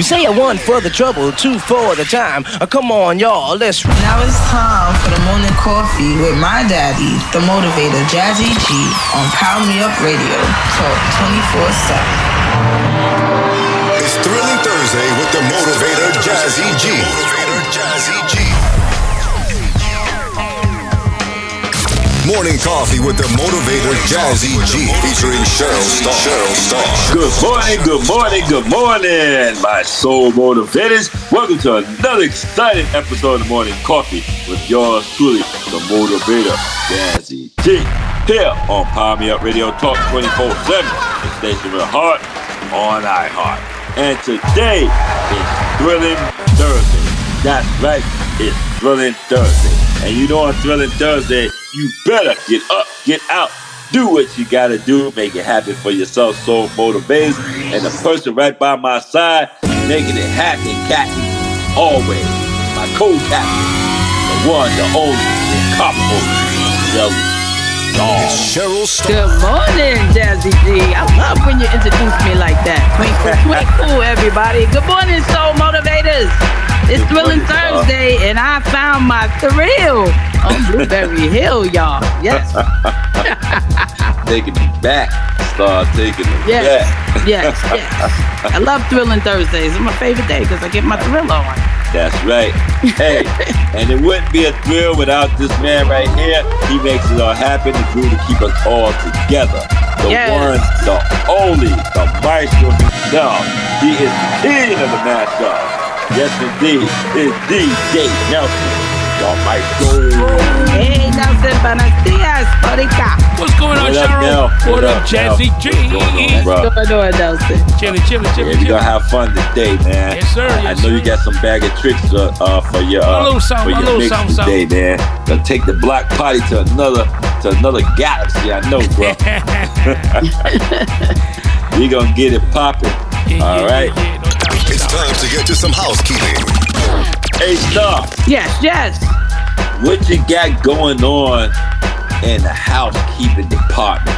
You say a one for the trouble, two for the time. Uh, come on, y'all, let's. Now it's time for the morning coffee with my daddy, the motivator, Jazzy G, on Power Me Up Radio. Talk 24 7. It's Thrilling Thursday with the motivator, Jazzy G. Motivator, Jazzy G. Morning Coffee with the motivator Jazzy G featuring Cheryl Starr. Cheryl Starr. Good morning, good morning, good morning, my soul motivators. Welcome to another exciting episode of Morning Coffee with yours truly, the motivator Jazzy G. Here on Power Me Up Radio Talk 24 7, the station with a heart on iHeart. And today is Thrilling Thursday. That's right, it's Thrilling Thursday. And you know on Thrilling Thursday, you better get up, get out, do what you gotta do, make it happen for yourself, soul motivators. And the person right by my side, making it happen, Captain, always. My co-captain, the one, the only, the incomparable, Jelly Dog. Cheryl Starr. Good morning, Jazzy G. I love when you introduce me like that. Twinkle, twinkle, everybody. Good morning, soul motivators. It's Thrilling. Thursday, and I found my thrill on Blueberry Hill, y'all. Yes, Taking it back. Start taking it yes, back. yes, yes. I love Thrilling Thursdays. It's my favorite day because I get my thrill on. That's right. Hey, and it wouldn't be a thrill without this man right here. He makes it all happen to do to keep us all together. The Yes. one, the only, the maestro himself. He is the king of the mashup. Yes, indeed. It's DJ Nelson. Your maestro. Hey, Nelson, buenos dias, Boricua. What's going on, What up, Cheryl? What, What up, up, Jazzy G? What's going on, bro? What's going on, Nelson? Chilling, chilling, Yeah, chilling, we chilling. gonna have fun today, man. Yes, sir, I, yes, I know you got some bag of tricks uh, uh, for your A uh, little something, for a your little mix something, today, man. Gonna take the block party to another to another galaxy. I know, bro. we gonna get it popping. Yeah, All yeah, right. yeah, yeah, no doubt, no It's time to get to some housekeeping. Hey, Star, Yes, yes. what you got going on in the housekeeping department?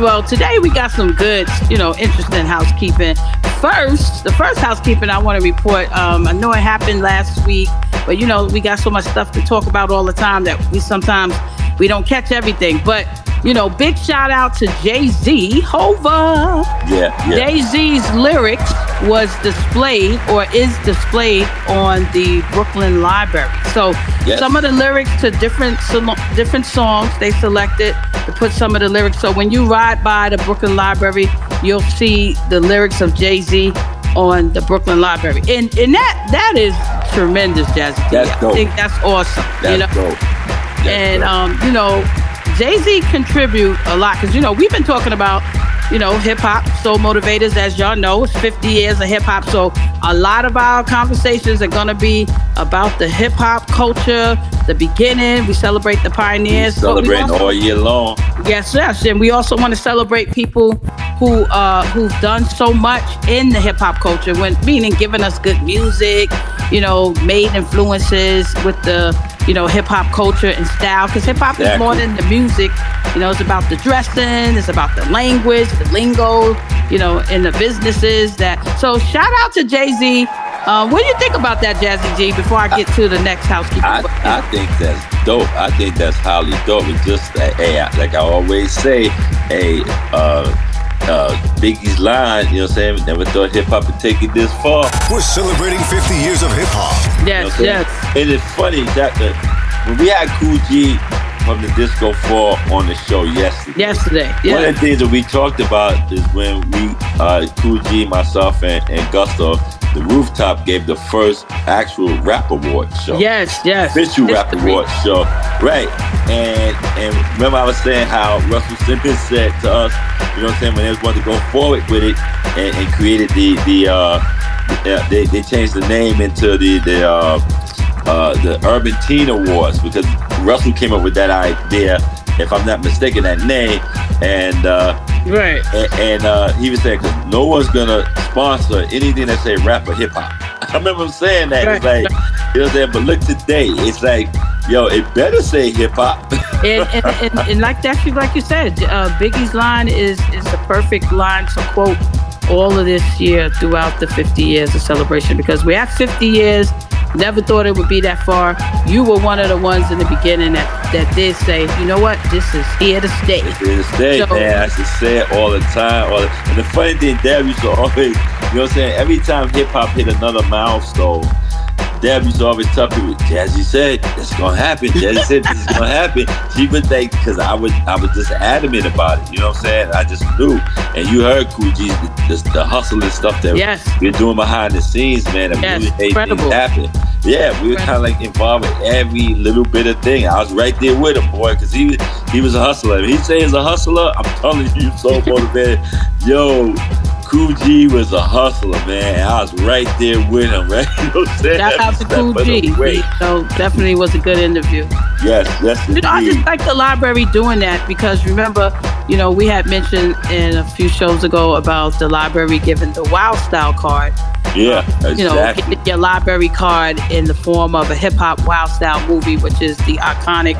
Well, today we got some good, you know, interesting housekeeping. First, the first housekeeping I want to report. Um, I know it happened last week, but you know, we got so much stuff to talk about all the time that we sometimes we don't catch everything. But you know, big shout out to Jay Z Hova. Yeah, yeah. Jay Z's lyrics was displayed or is displayed on the Brooklyn Library. So Yes. some of the lyrics to different different songs they selected to put some of the lyrics. So when you ride by the Brooklyn Library, you'll see the lyrics of Jay Z on the Brooklyn Library, and and that that is tremendous, Jazzy. That's I dope. think that's awesome. That's you know, dope. That's and dope. um, you know, Jay Z contribute a lot because you know we've been talking about you know hip hop soul motivators as y'all know it's 50 years of hip hop so a lot of our conversations are gonna be about the hip hop culture the beginning we celebrate the pioneers we celebrating also- all year long. Yes, yes, and we also want to celebrate people who uh, who've done so much in the hip hop culture, when meaning giving us good music, you know, made influences with the you know hip hop culture and style. Because hip hop is more than the music, you know, it's about the dressing, it's about the language, the lingo, you know, and the businesses that. So shout out to Jay Z. Uh, what do you think about that, Jazzy G? Before I get to the next housekeeping, I, I think that's dope. I think that's highly dope. It's just hey, like I always say, hey, uh, uh, Biggie's line, you know what I'm saying? Never thought hip hop would take it this far. We're celebrating 50 years of hip hop. You know yes, what I'm yes. And it's funny that the, when we had Cool G from the Disco 4 on the show yesterday. Yesterday, yeah. One of the things that we talked about is when we, uh, Cool G, myself, and, and Gusto, the rooftop gave the first actual rap award show. Yes, yes. official rap award show. Right. And and remember I was saying how Russell Simmons said to us, you know what I'm saying, when they was wanting to go forward with it and, and created the the uh uh, they, they changed the name into the the uh, uh, the Urban Teen Awards because Russell came up with that idea, if I'm not mistaken, that name, and uh, Right. and, and uh, he was saying because no one's gonna sponsor anything that say rap or hip hop. I remember him saying that. It's like you know what I'm saying, but look today, it's like yo, it better say hip hop. and, and, and, and like that, like you said, uh, Biggie's line is is the perfect line to quote all of this year throughout the 50 years of celebration because we're at 50 years. Never thought it would be that far. You were one of the ones in the beginning that, that did say, you know what, this is here to stay. Here to stay, So- man. I used to say it all the time. All the, and the funny thing, Deb used to always, you know what I'm saying? Every time hip hop hit another milestone, Deb used to always tell people, Jazzy said it's gonna happen. Jazzy said this is gonna happen. She would think because I was I was just adamant about it. You know what I'm saying? I just knew. And you heard Cool the, the, the hustle and stuff that Yes. we're doing behind the scenes, man. That Yes, really made incredible. things happen. Yeah, we were kind of like involved in every little bit of thing. I was right there with him, boy, because he was he was a hustler. If he say he's a hustler, I'm telling you, so motivated. Yo, Cool G was a hustler, man. I was right there with him, right? You know what I'm saying? Shout out to Cool G. So definitely was a good interview. Yes, yes, You know, I just like the library doing that because remember, you know, we had mentioned in a few shows ago about the library giving the Wild Style card. Yeah, um, You know, exactly. getting your library card in the form of a hip hop Wild Style movie, which is the iconic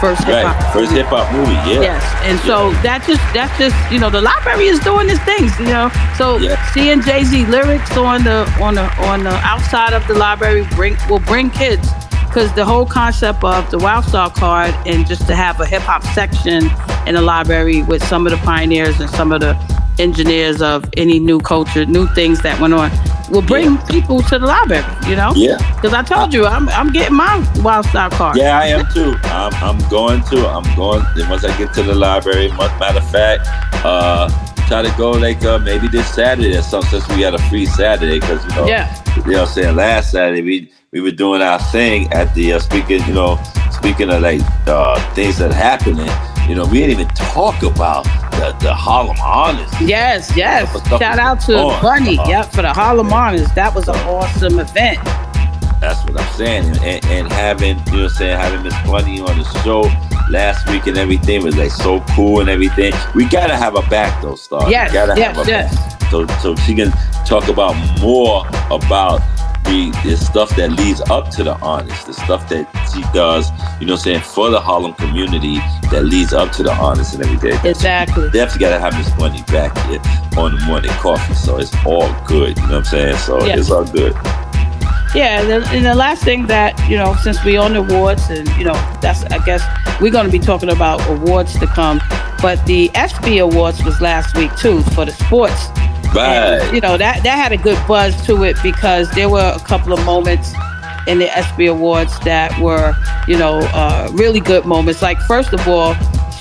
first hip hop. Right, first hip hop movie. Yeah, Yes, and so that just that's just you know the library is doing its things, you know. So Yeah. seeing Jay Z lyrics on the on the on the outside of the library bring will bring kids because the whole concept of the Wow Star card and just to have a hip hop section in the library with some of the pioneers and some of the engineers of any new culture, new things that went on, will bring people to the library, you know. Yeah. Because I told you, I'm I'm getting my Wild Star card. Yeah, I am too. I'm, I'm going to. I'm going. Once I get to the library, matter of fact, uh, try to go like uh, maybe this Saturday or something since we had a free Saturday because you know, Yeah. you know, what I'm saying last Saturday we we were doing our thing at the uh, speaking, you know, speaking of like uh, things that happening. You know, we didn't even talk about the the Harlem Honors. Yes, yes. What the fuck Shout out to on? Bunny. Uh-huh. Yep, for the Harlem Honors. That was an awesome event. That's what I'm saying. And, and, and having, you know what I'm saying, having Miss Bunny on the show last week and everything was like so cool and everything. We gotta have her back though, Star. Yes, we gotta yes, have her yes. back. So so she can talk about more about the, the stuff that leads up to the Honors, the stuff that she does, you know what I'm saying, for the Harlem community that leads up to the Honors and everything. Exactly. Definitely gotta have Miss Bunny back here on the morning coffee. So it's all good, you know what I'm saying? So Yes. it's all good. Yeah, and the, and the last thing that, you know, since we on the awards and, you know, that's, I guess, we're going to be talking about awards to come. But the ESPY Awards was last week, too, for the sports. Right. And, you know, that, that had a good buzz to it because there were a couple of moments in the ESPY Awards that were, you know, uh, really good moments. Like, first of all,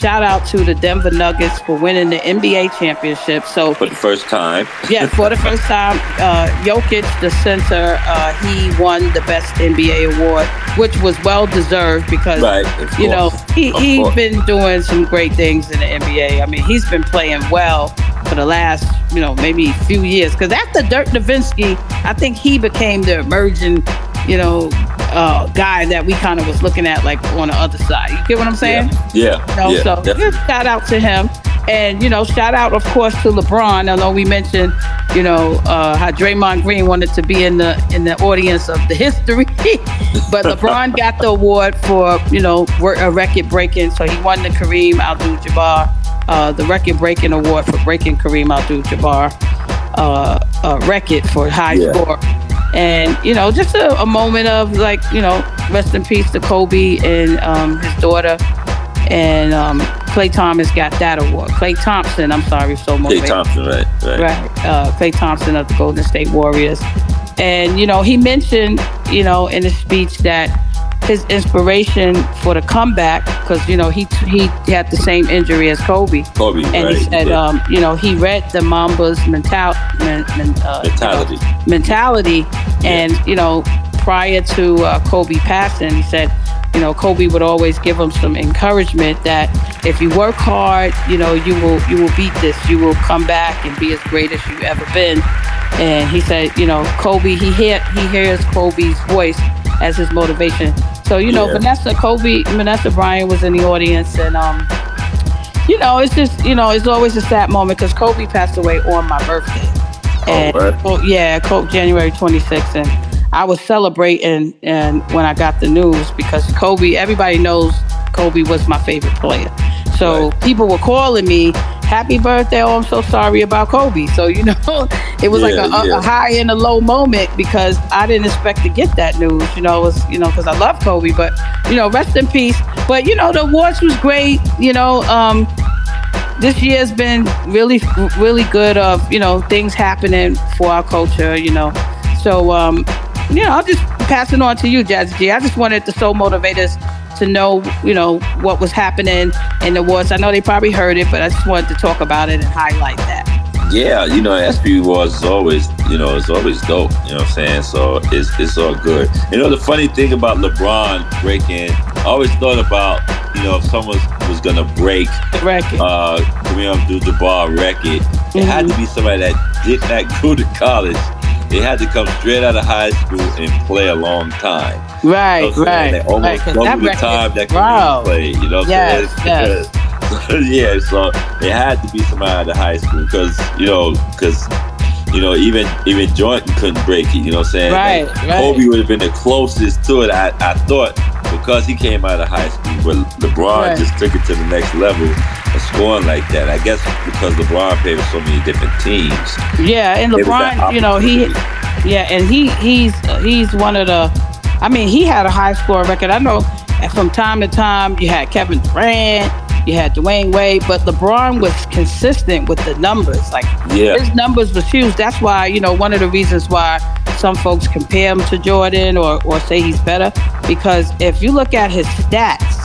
shout out to the Denver Nuggets for winning the NBA championship. So, for the first time. yeah, for the first time, uh, Jokic, the center, uh, he won the best NBA award, which was well deserved because Right, you know he Of he's course. been doing some great things in the NBA. I mean, he's been playing well for the last you know maybe few years. Because after Dirk Nowitzki, I think he became the emerging you know uh, guy that we kind of was looking at like on the other side. You get what I'm saying? Yeah, You know, yeah, so definitely. just shout out to him. And, you know, shout out, of course, to LeBron. I know we mentioned, you know, uh, how Draymond Green wanted to be in the in the audience of the history. but LeBron got the award for, you know, a record breaking. So he won the Kareem Abdul-Jabbar, uh, the record breaking award for breaking Kareem Abdul-Jabbar uh, uh, record for high Yeah. score. And, you know, just a, a moment of like, you know, rest in peace to Kobe and um, his daughter. And um, Clay Thomas got that award. Klay Thompson, I'm sorry, so much. Jay Thompson, right, right. Right. Uh, Klay Thompson of the Golden State Warriors. And, you know, he mentioned, you know, in his speech that his inspiration for the comeback, because, you know, he he had the same injury as Kobe. Kobe, And right? he said, yeah. um, you know, he read the Mamba's mental, men, men, uh, mentality. mentality. And, you know, prior to uh, Kobe passing, he said, you know, Kobe would always give him some encouragement that if you work hard, you know, you will you will beat this. You will come back and be as great as you've ever been. And he said, you know, Kobe, he hear he hears Kobe's voice as his motivation. So, you know, Yeah. Vanessa Kobe, Vanessa Bryant was in the audience and um you know, it's just, you know, it's always a sad moment because Kobe passed away on my birthday. And word? oh, yeah, Kobe, January 26th. And I was celebrating and when I got the news because Kobe, everybody knows Kobe was my favorite player. So Right. people were calling me, happy birthday. Oh, I'm so sorry about Kobe. So, you know, it was like Yeah, a, a- yeah. a high and a low moment because I didn't expect to get that news. You know, it was, you know, because I love Kobe, but, you know, rest in peace. But, you know, the awards was great. You know, um, this year's been really, really good of, you know, things happening for our culture, you know. So, um, know, I'll just pass it on to you, Jazzy G. I just wanted the Soul Motivators to know, you know, what was happening in the awards. I know they probably heard it, but I just wanted to talk about it and highlight that. Yeah, you know, ESPY was is always, you know, it's always dope. You know what I'm saying? So it's it's all good. You know, the funny thing about LeBron breaking, I always thought about, you know, if someone was gonna break The record. uh Kareem Abdul-Jabbar record, it had to be somebody that did not go to college. They had to come straight out of high school and play a long time. right, You know what I'm saying? right. They right, double the time that wow. Kareem played. You know Yes, saying? yes. yeah, so it had to be somebody out of high school because you know, because you know, even even Jordan couldn't break it. You know what I'm saying? Right, Like, right. Kobe would have been the closest to it. I, I thought because he came out of high school, but LeBron Right. just took it to the next level of scoring like that. I guess because LeBron played with so many different teams. Yeah, and It was that LeBron, you know, he, yeah, and he he's he's one of the. I mean, he had a high score record. I know from time to time you had Kevin Durant, you had Dwyane Wade, but LeBron was consistent with the numbers. Like Yeah. his numbers was huge. That's why you know one of the reasons why some folks compare him to Jordan or or say he's better because if you look at his stats.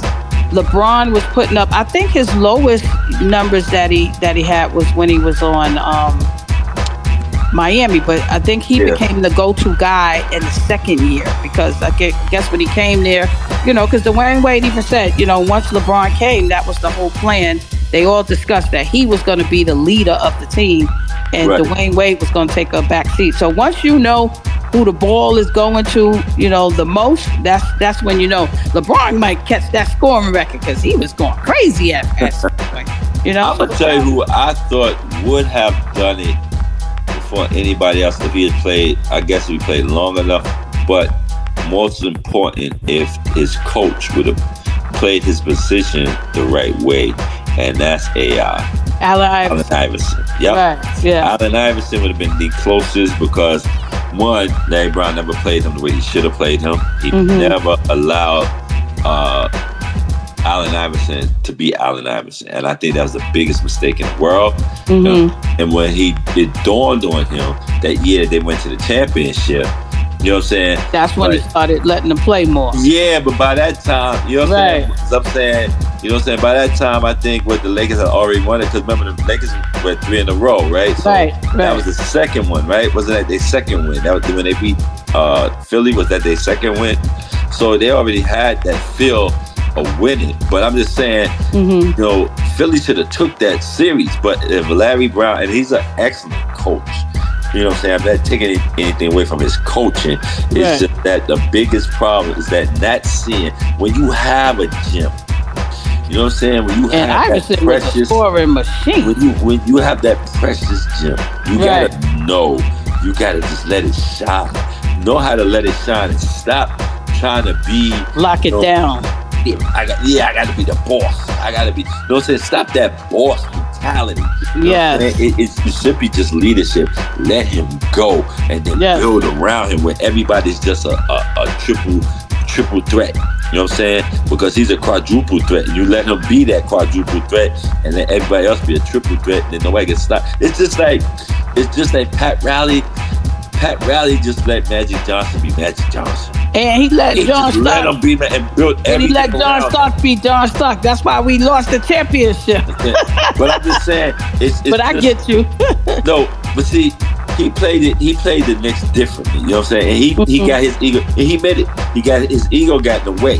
LeBron was putting up. I think his lowest numbers that he that he had was when he was on um, Miami, but I think he Yeah. became the go-to guy in the second year because I guess when he came there, you know, because Dwyane Wade even said, you know, once LeBron came, that was the whole plan. They all discussed that he was going to be the leader of the team, and Right. Dwyane Wade was going to take a back seat. So once you know who the ball is going to, you know, the most, that's that's when you know LeBron might catch that scoring record because he was going crazy at, that. you know. I'm gonna tell you who I thought would have done it before anybody else if he had played. I guess if he played long enough, but most important, if his coach would have played his position the right way, and that's AI. Allen Allen Iverson. Iverson. Yep. Right. Yeah. Allen Iverson would have been the closest because one, Larry Brown never played him the way he should have played him. He Mhm. never allowed uh, Allen Iverson to be Allen Iverson, and I think that was the biggest mistake in the world. You know? And when he it dawned on him that yeah, they went to the championship, you know what I'm saying? That's when he started letting them play more. Yeah, but by that time, you know what I'm saying? Right. 'Cause I'm saying, you know what I'm saying? By that time, I think what the Lakers had already won it because remember the Lakers were three in a row, right? So Right, That was the second one, right? Wasn't that their second win? That was when they beat uh, Philly. Was that their second win? So they already had that feel of winning. But I'm just saying, hmm you know, Philly should have took that series. But if Larry Brown, and he's an excellent coach. You know what I'm saying? I'm not taking anything away from his coaching. It's Right. just that the biggest problem is that not seeing when you have a gym. You know what I'm saying? When you And have that Iverson was a precious scoring machine. when you when you have that precious gem, you Right. gotta know. You gotta just let it shine. Know how to let it shine and stop trying to be. Lock it No. down. I got yeah, I gotta be the boss. I gotta be. You know what I'm saying? Stop that boss mentality. You know what I'm Yes. saying? It, it, it should be just leadership. Let him go and then Yes. build around him where everybody's just a, a, a triple triple threat. You know what I'm saying? Because he's a quadruple threat. You let him be that quadruple threat and then everybody else be a triple threat, then nobody gets stopped. It's just like it's just like Pat Riley. Pat Riley just let Magic Johnson be Magic Johnson. And he let He John just let him be and build And he let John Stock him. Be John Stark. That's why we lost the championship. but I'm just saying, it's, it's but I just- get you. no. But see, he played it. He played the Knicks differently. You know what I'm saying? And he he Mhm. got his ego. And he made it. He got his ego got in the way.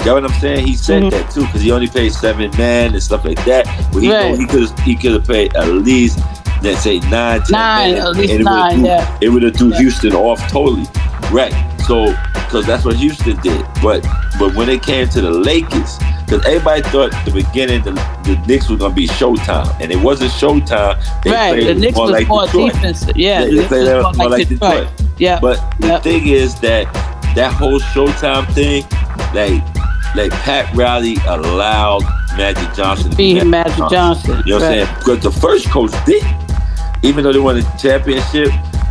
You know what I'm saying? He said Mhm. that too because he only played seven man and stuff like that. But he Right. he could have he could have played at least let's say nine, ten nine, minutes, at least and it nine. threw- yeah. It would have threw Houston off totally. Right. So because that's what Houston did. But but when it came to the Lakers, because everybody thought at the beginning the, the Knicks was gonna be Showtime, and it wasn't Showtime. They right. played The Knicks more was like more Detroit. defensive. Yeah. They- the they played more more like Detroit. Yeah. But the Yep. thing is that that whole Showtime thing, like like Pat Riley allowed Magic Johnson to Be be Magic Johnson, You know what I'm saying? Because the first coach did, even though they won the championship,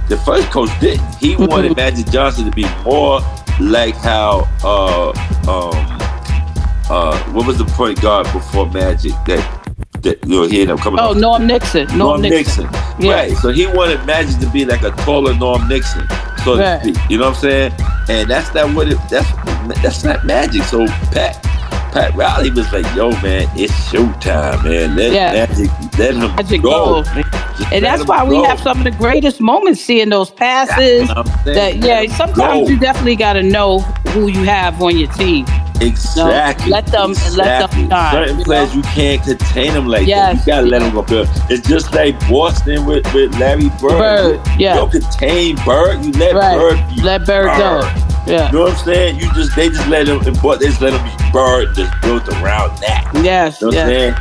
the first coach did. He Mm-hmm. wanted Magic Johnson to be more like how uh um uh what was the point guard before Magic that that you know he ended up coming Oh, up Norm Nixon. Norm, Norm Nixon. Nixon. Yeah. Right. So he wanted Magic to be like a taller Norm Nixon, so Right. to speak. You know what I'm saying? And that's not what it that's that's not magic. So Pat Pat Riley was like, yo man, it's showtime, man. Let Yeah. Magic let him Magic go. go. And that's why we go. have some of the greatest moments seeing those passes. That's what I'm That yeah, Let sometimes go. you definitely got to know who you have on your team. Exactly. let them- let them exactly. shine, Certain you players know? you can't contain them like Yes. that. You gotta let them go. It's just like Boston with, with Larry Bird. Bird, yeah. You don't contain Bird. You let Right. Bird be Let Bird go. Yeah. You know what I'm saying? You just they just let them but they just let them be Bird just built around that. Yes. You know what I'm saying?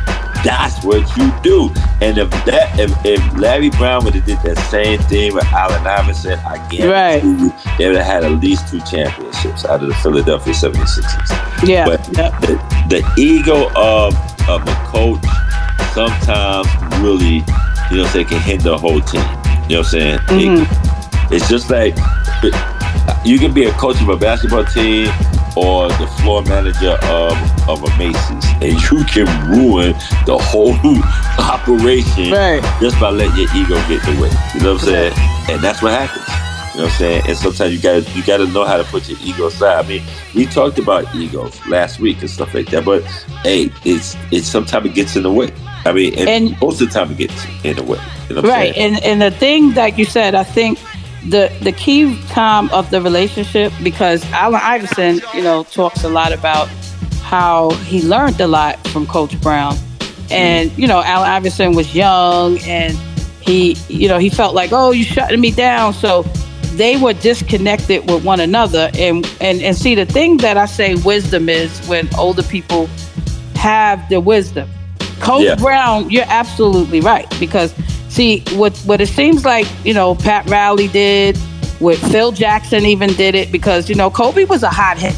That's what you do. And if that if, if Larry Brown would have did that same thing with Allen Iverson, I guarantee Right. you they would have had at least two championships out of the Philadelphia 76ers. Yeah. But yeah. the, the ego of of a coach sometimes really, you know what I'm saying, can hinder a whole team. You know what I'm saying? Mm-hmm. It- it's just like you can be a coach of a basketball team or the floor manager of, of a Macy's, and you can ruin the whole operation Right. just by letting your ego get in the way. You know what I'm saying? And that's what happens. You know what I'm saying? And sometimes you gotta you gotta know how to put your ego aside. I mean, we talked about egos last week and stuff like that, but hey, it's it's sometimes it gets in the way. I mean, and, And- most of the time it gets in the way. You know what I'm Right. saying? And and the thing that you said, I think the the key time of the relationship because Allen Iverson, you know, talks a lot about how he learned a lot from Coach Brown. And, you know, Allen Iverson was young and he, you know, he felt like, oh, you shutting me down. So they were disconnected with one another. And and, and see the thing that I say wisdom is when older people have the wisdom. Coach Yeah. Brown, you're absolutely right. Because see what what it seems like, you know, Pat Riley did, what Phil Jackson even did it because, you know, Kobe was a hothead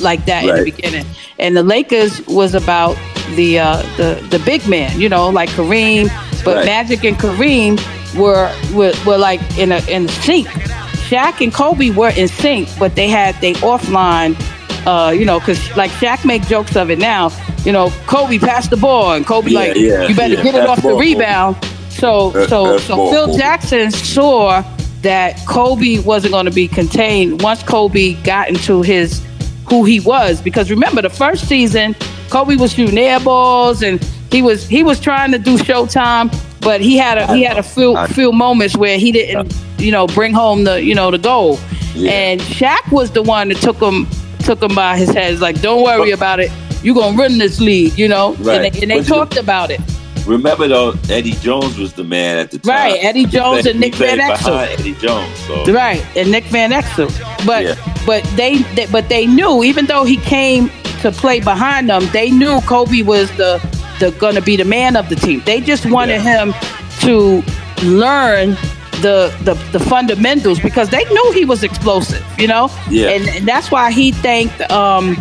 like that in the beginning. And the Lakers was about the uh the, the big man, you know, like Kareem. But Right. Magic and Kareem were, were were like in a in sync. Shaq and Kobe were in sync, but they had they offline uh, you know, because like Shaq make jokes of it now. You know, Kobe passed the ball, and Kobe Yeah, like, yeah, you better yeah, get it off the ball, Kobe. Rebound. So, Pass- so, pass so ball, Phil Kobe. Jackson saw that Kobe wasn't going to be contained once Kobe got into his who he was. Because remember, the first season, Kobe was shooting air balls, and he was he was trying to do Showtime, but he had a he had a few few moments where he didn't, you know, bring home the you know the goal. Yeah. And Shaq was the one that took him took him by his head. He's like, "Don't worry about it. You're gonna run this league," you know. Right. And they, and they But you- talked about it. Remember though, Eddie Jones was the man at the time. Right, Eddie Jones played- and Nick Van Exel. Eddie Jones. So Right, and Nick Van Exel. But Yeah. but they, they but they knew even though he came to play behind them, they knew Kobe was the the gonna be the man of the team. They just wanted Yeah. him to learn the, the the fundamentals because they knew he was explosive, you know? Yeah. And, and that's why he thanked um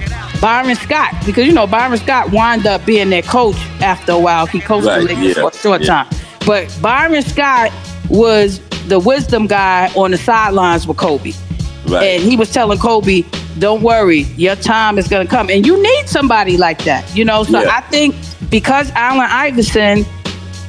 Byron Scott because you know Byron Scott wound up being their coach after a while. He coached Right, the Lakers yeah, for a short yeah. time. But Byron Scott was the wisdom guy on the sidelines with Kobe. Right. And he was telling Kobe, don't worry, your time is going to come. And you need somebody like that, you know? So Yeah. I think because Allen Iverson,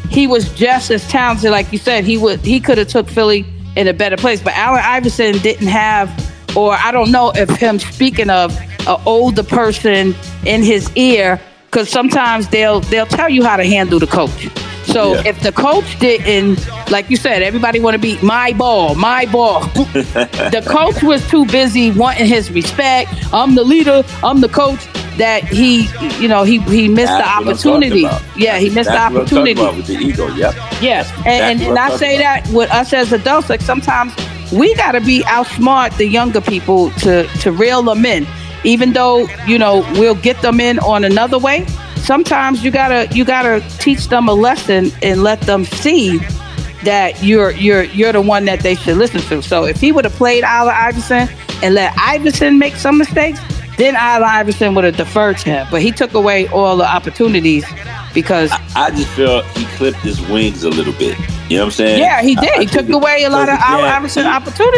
he was just as talented, like you said, he would he could have took Philly in a better place. But Allen Iverson didn't have, or I don't know if him speaking of an older person in his ear, because sometimes they'll they'll tell you how to handle the coach. So Yeah. if the coach didn't, like you said, everybody want to be my ball, my ball. the coach was too busy wanting his respect. I'm the leader. I'm the coach. That he, you know, he he missed That's the opportunity. Yeah, he missed That's the what I'm opportunity. about with the ego. Yep. Yes, and, That's and, and I'm I say about. that with us as adults, like sometimes we got to be outsmart the younger people to to reel them in, even though you know we'll get them in on another way. Sometimes you gotta you gotta teach them a lesson and let them see that you're you're you're the one that they should listen to. So if he would have played Allen Iverson and let Iverson make some mistakes, then Allen Iverson would have deferred to him. But he took away all the opportunities because I just feel he clipped his wings a little bit. You know what I'm saying? yeah, he did. I- I He took away a lot of Allen yeah, Iverson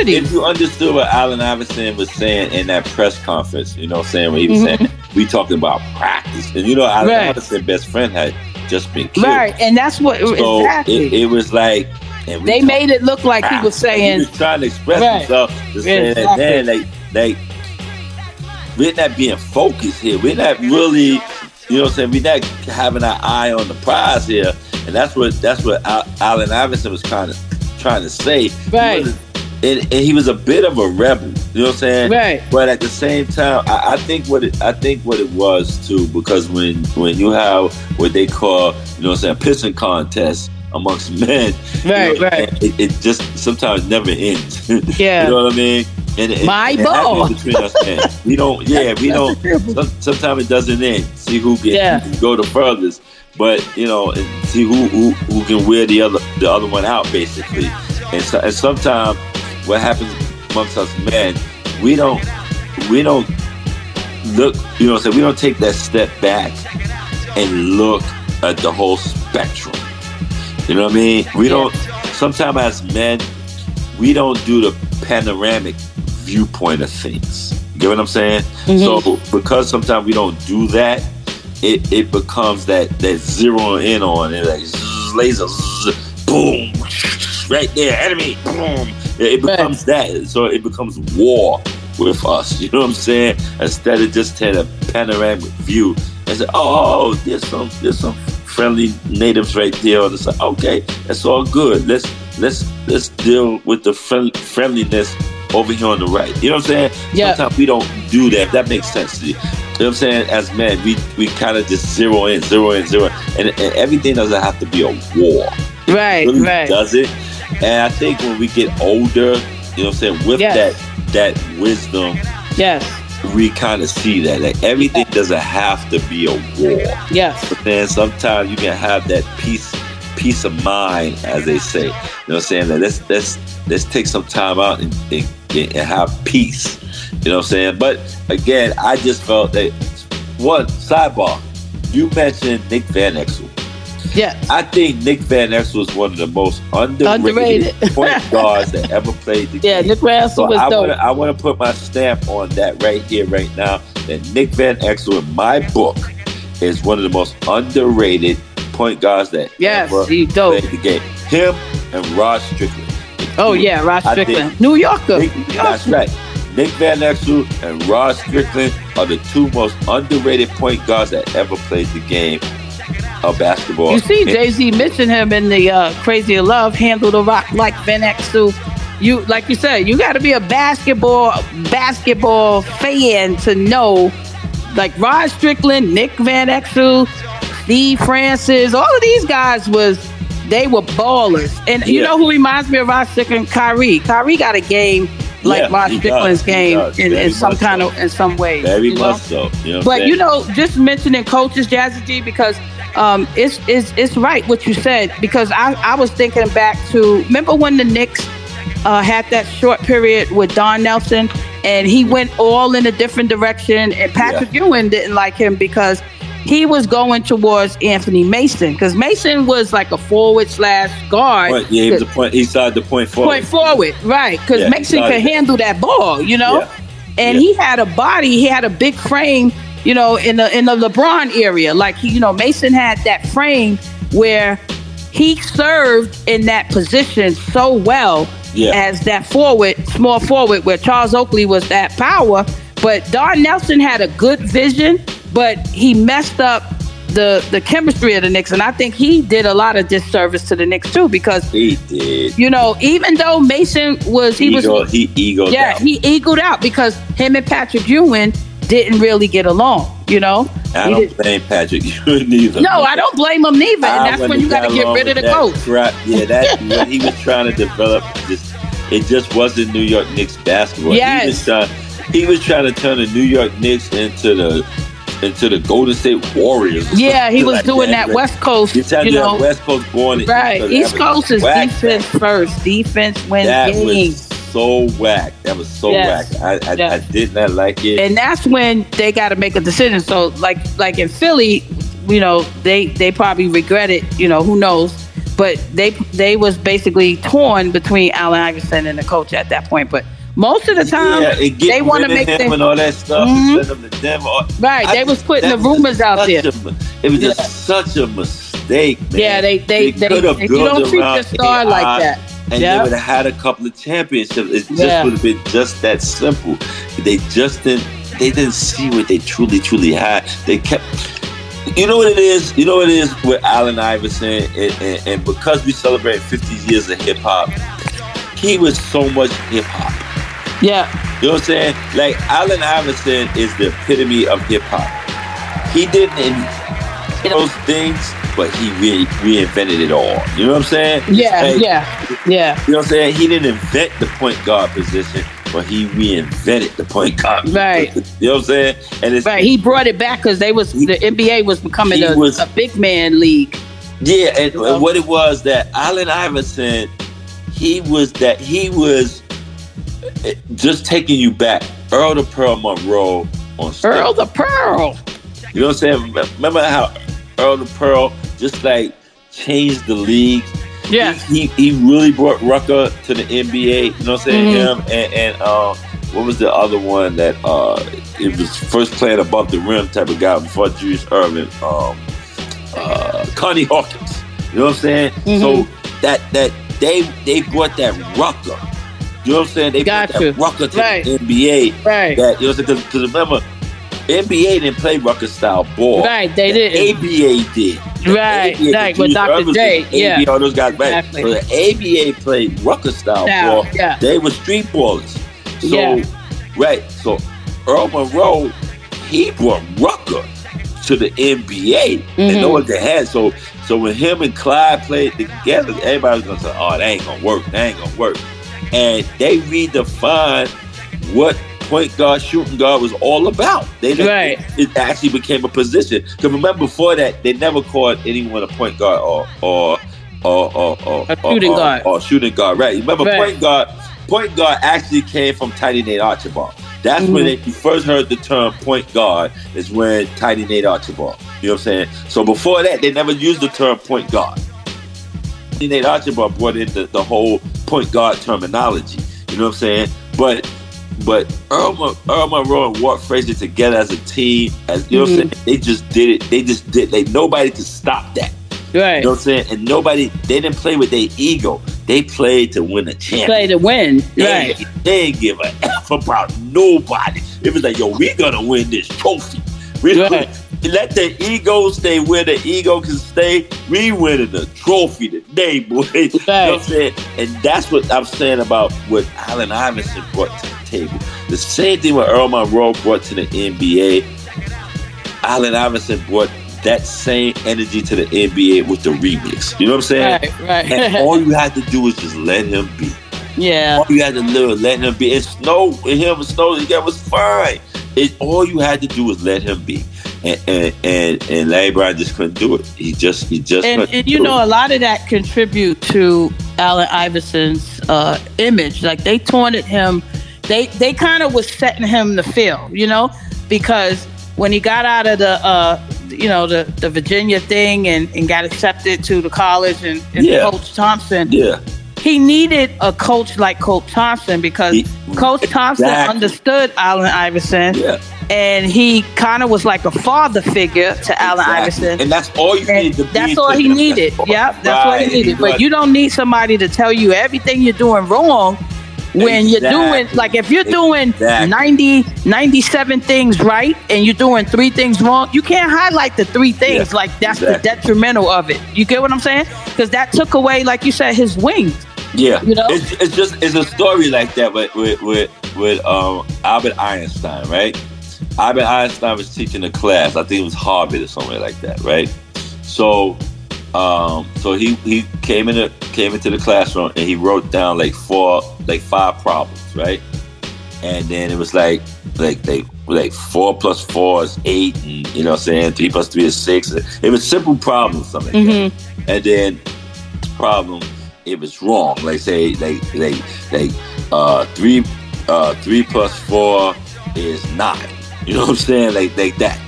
If you understood what Allen Iverson was saying in that press conference, you know what I'm saying? When he was Mhm. saying, we talking about practice. And you know, Allen Right. Iverson's best friend had just been killed. Right, and that's what So exactly. it, it was like, they made it look like he was he saying, was trying to express Right. himself to say that Exactly. man, like, like we're not being focused here. We're not really, you know, what I'm saying we're not having our eye on the prize here, and that's what that's what Al- Allen Iverson was trying to trying to say. Right. He and, and he was a bit of a rebel, you know what I'm saying? Right. But at the same time, I, I think what it, I think what it was too, because when when you have what they call, you know, what I'm saying, pissing contests amongst men, you Right, know, right. It, it just sometimes never ends. Yeah. you know what I mean? And, and My and ball. between us men. We don't. Yeah, we don't. Some, sometimes it doesn't end. See who can, Yeah. who can go the furthest, but you know, and see who, who who can wear the other the other one out, basically. And so, and sometimes what happens amongst us men, we don't we don't look. You know, what I'm saying we don't take that step back and look at the whole spectrum. You know what I mean? We don't. Sometimes as men, we don't do the panoramic viewpoint of things. You get what I'm saying? Mm-hmm. So because sometimes we don't do that, it, it becomes that that zero in on it, like zzz, laser, zzz, boom, right there, enemy, boom. It, becomes that. So it becomes war with us. You know what I'm saying? Instead of just taking a panoramic view and say, oh, oh, oh, there's some there's some friendly natives right there. And it's like, okay, that's all good. Let's let's let's deal with the friend, friendliness over here on the right. You know what I'm saying? Yeah. Sometimes we don't do that. That makes sense to you. You know what I'm saying? As men, we we kind of just zero in, zero in, zero, in. and, and everything doesn't have to be a war. right, Really right. does it? And I think when we get older, you know what I'm saying, with Yes. that that wisdom, Yes, we kind of see that. Like everything doesn't have to be a war. yes, But then sometimes you can have that peace peace of mind, as they say. You know what I'm saying? That let's let's let's take some time out and, and, and have peace. You know what I'm saying? But again, I just felt that one sidebar. You mentioned Nick Van Exel. Yeah, I think Nick Van Exel was one of the most underrated, Underrated. point guards that ever played the Yeah, game. Yeah, Nick Russell So was I dope. want to I want to put my stamp on that right here, right now. That Nick Van Exel, in my book, is one of the most underrated point guards that Yes, ever he dope. played the game. Him and Rod Strickland. Oh yeah, Ross I think Strickland, New Yorker. Nick, that's right. Nick Van Exel and Rod Strickland are the two most underrated point guards that ever played the game of basketball. You see, Jay Z mentioned him in the uh, Crazy of Love, handle the rock like Van Exel. You, like you said, you got to be a basketball basketball fan to know, like Rod Strickland, Nick Van Exel, Steve Francis, all of these guys was they were ballers. And you know who reminds me of Rod Strickland? Kyrie. Kyrie got a game like Yeah, Rod Strickland's does, game in, in some kind so. of in some ways. Very much so. You know But you know, just mentioning coaches, Jazzy G, because um, it's, it's it's right what you said. Because I, I was thinking back to remember when the Knicks uh, had that short period with Don Nelson, and he went all in a different direction, and Patrick Ewing didn't like him because he was going towards Anthony Mason because Mason was like a forward slash guard. Point- yeah, he was a point. He started the point forward. Point forward, right? Because Yeah, Mason could handle that ball, you know. Yeah. And Yeah. he had a body, he had a big frame, you know, in the in the LeBron area. Like he, you know, Mason had that frame where he served in that position so well Yeah. as that forward, small forward, where Charles Oakley was that power. But Don Nelson had a good vision, but he messed up the the chemistry of the Knicks, and I think he did a lot of disservice to the Knicks too because He did. you know, even though Mason was he Ego, was he egoed yeah, out. he eagled out because him and Patrick Ewing didn't really get along, you know? I He don't did- blame Patrick Ewing neither. no, I don't blame him neither. I And that's when you got to get rid of the coach. crap. Yeah, that when he was trying to develop this, it just wasn't New York Knicks basketball. Yes. He was trying. He was trying to turn the New York Knicks into the into the Golden State Warriors. Yeah, he was like doing that, But West Coast, you know. West Coast born. Right. East Coast is defense first. Defense wins That games. was so whack. That was so Yes. whack. I I, Yes. I did not like it. and that's when they got to make a decision. So like like in Philly, you know, they they probably regret it. You know, who knows? But they they was basically torn between Allen Iverson and the coach at that point. But most of the time, yeah, they want to make things and all that stuff Mhm. and send them to. Right, I they was putting the rumors out there. a- it was just such a mistake, man. Yeah, they they they, have they- you don't treat your star AI, like that. And Yeah. they would have had a couple of championships. It just Yeah. would have been just that simple. They just didn't. They didn't see what they truly, truly had. They kept. You know what it is. You know what it is with Allen Iverson, and, and, and because we celebrate 50 years of hip hop, he was so much hip hop. Yeah, You know what I'm saying? Like Allen Iverson is the epitome of hip hop. He didn't invent those things, but he re- reinvented it all. You know what I'm saying? yeah, Like, yeah, yeah. You know what I'm saying? He didn't invent the point guard position, but he reinvented the point guard. Right. position. You know what I'm saying? And it's Right, he brought it back because they was He- the NBA was becoming a, was- a big man league. Yeah, and, and what it was that Allen Iverson, he was that he was eh, just taking you back. Earl the Pearl Monroe on stage. Earl the Pearl. You know what I'm saying? Remember how Earl the Pearl just like changed the league? Yeah, He, he, he really brought Rucker to the NBA. You know what I'm saying? Mhm. Him and, and uh, what was the other one that uh, it was first playing above the rim type of guy before Julius Erving? Um, uh, Connie Hawkins. You know what I'm saying? Mhm. So that that they they brought that Rucker. You know what I'm saying? They brought Gotcha. that Rucker to Right. the NBA. right, That you know what I'm saying? because remember, NBA didn't play Rucker style ball. right. They The did. ABA did. The Right, ABA, right, with Dr. J, did, yeah. ABA, all those guys, right? Exactly. So the ABA played Rucker style Now, ball. yeah, They were street ballers. So, Yeah. right. So Earl Monroe, he brought Rucker to the NBA, and Mhm. no one could have. So, so when him and Clyde played together, everybody was gonna say, "Oh, that ain't gonna work. That ain't gonna work." And they redefined what point guard, shooting guard was all about. They Right. It actually became a position. Because remember, before that, they never called anyone a point guard or or or or, or, A shooting or, guard. or, shooting guard. Right? Remember, Right. point guard. Point guard actually came from Tiny Nate Archibald. That's when Mhm. they, you first heard the term point guard. Is when Tiny Nate Archibald. You know what I'm saying? So before that, they never used the term point guard. Nate Archibald brought in the, the whole point guard terminology. You know what I'm saying? But but Earl, Earl Monroe and Walt Frazier together as a team, as you know what I'm Mhm. saying, they just did it. They just did. They nobody could stop that. right. You know what I'm saying? And nobody, they didn't play with their ego. They played to win a championship. Play to win. They, Right. they ain't give a F about nobody. It was like, yo, we gonna win this trophy. We Right. Let the ego stay where the ego can stay. We winning the trophy today, boy. You know what I'm saying? And that's what I'm saying about what Allen Iverson brought to the table. The same thing what Earl Monroe brought to the NBA. Allen Iverson brought that same energy to the NBA with the remix. You know what I'm saying? Right. right. And all you had to do is just let him be. yeah. All you had to do is let him be. And Snow, and him and Snow together was fine. It, all you had to do was let him be. And and and, and Larry Brown just couldn't do it. He just he just and, and you know it. a lot of that contribute to Allen Iverson's uh, image. Like they taunted him, they they kind of was setting him to fail, you know, because when he got out of the uh, you know the the Virginia thing and, and got accepted to the college and, and Yeah. Coach Thompson, Yeah, he needed a coach like Coach Thompson because He- Coach Thompson Exactly. understood Allen Iverson yeah. And he kind of was like a father figure to Allen Exactly. Iverson. And that's all you And need to be. that's all he needed. That's Yeah, that's what he needed. But you don't need somebody to tell you everything you're doing wrong when you're doing, like, if you're doing Exactly. 90, 97 things right and you're doing three things wrong, you can't highlight the three things. Yeah, Like, that's exactly. the detrimental of it. You get what I'm saying? Because that took away, like you said, his wings. Yeah, You know? it's, it's just it's a story like that with with with, with um, Albert Einstein, right? Albert Einstein was teaching a class. I think it was Harvard or somewhere like that, right? So, um, so he he came in the, came into the classroom and he wrote down like four like five problems, right? And then it was like like like like four plus four is eight, and you know what I'm saying three plus three is six. It was simple problems, something like Mm-hmm. and then problem it was wrong like say like like like uh, three uh, three plus four is nine. You know what I'm saying? Like like that.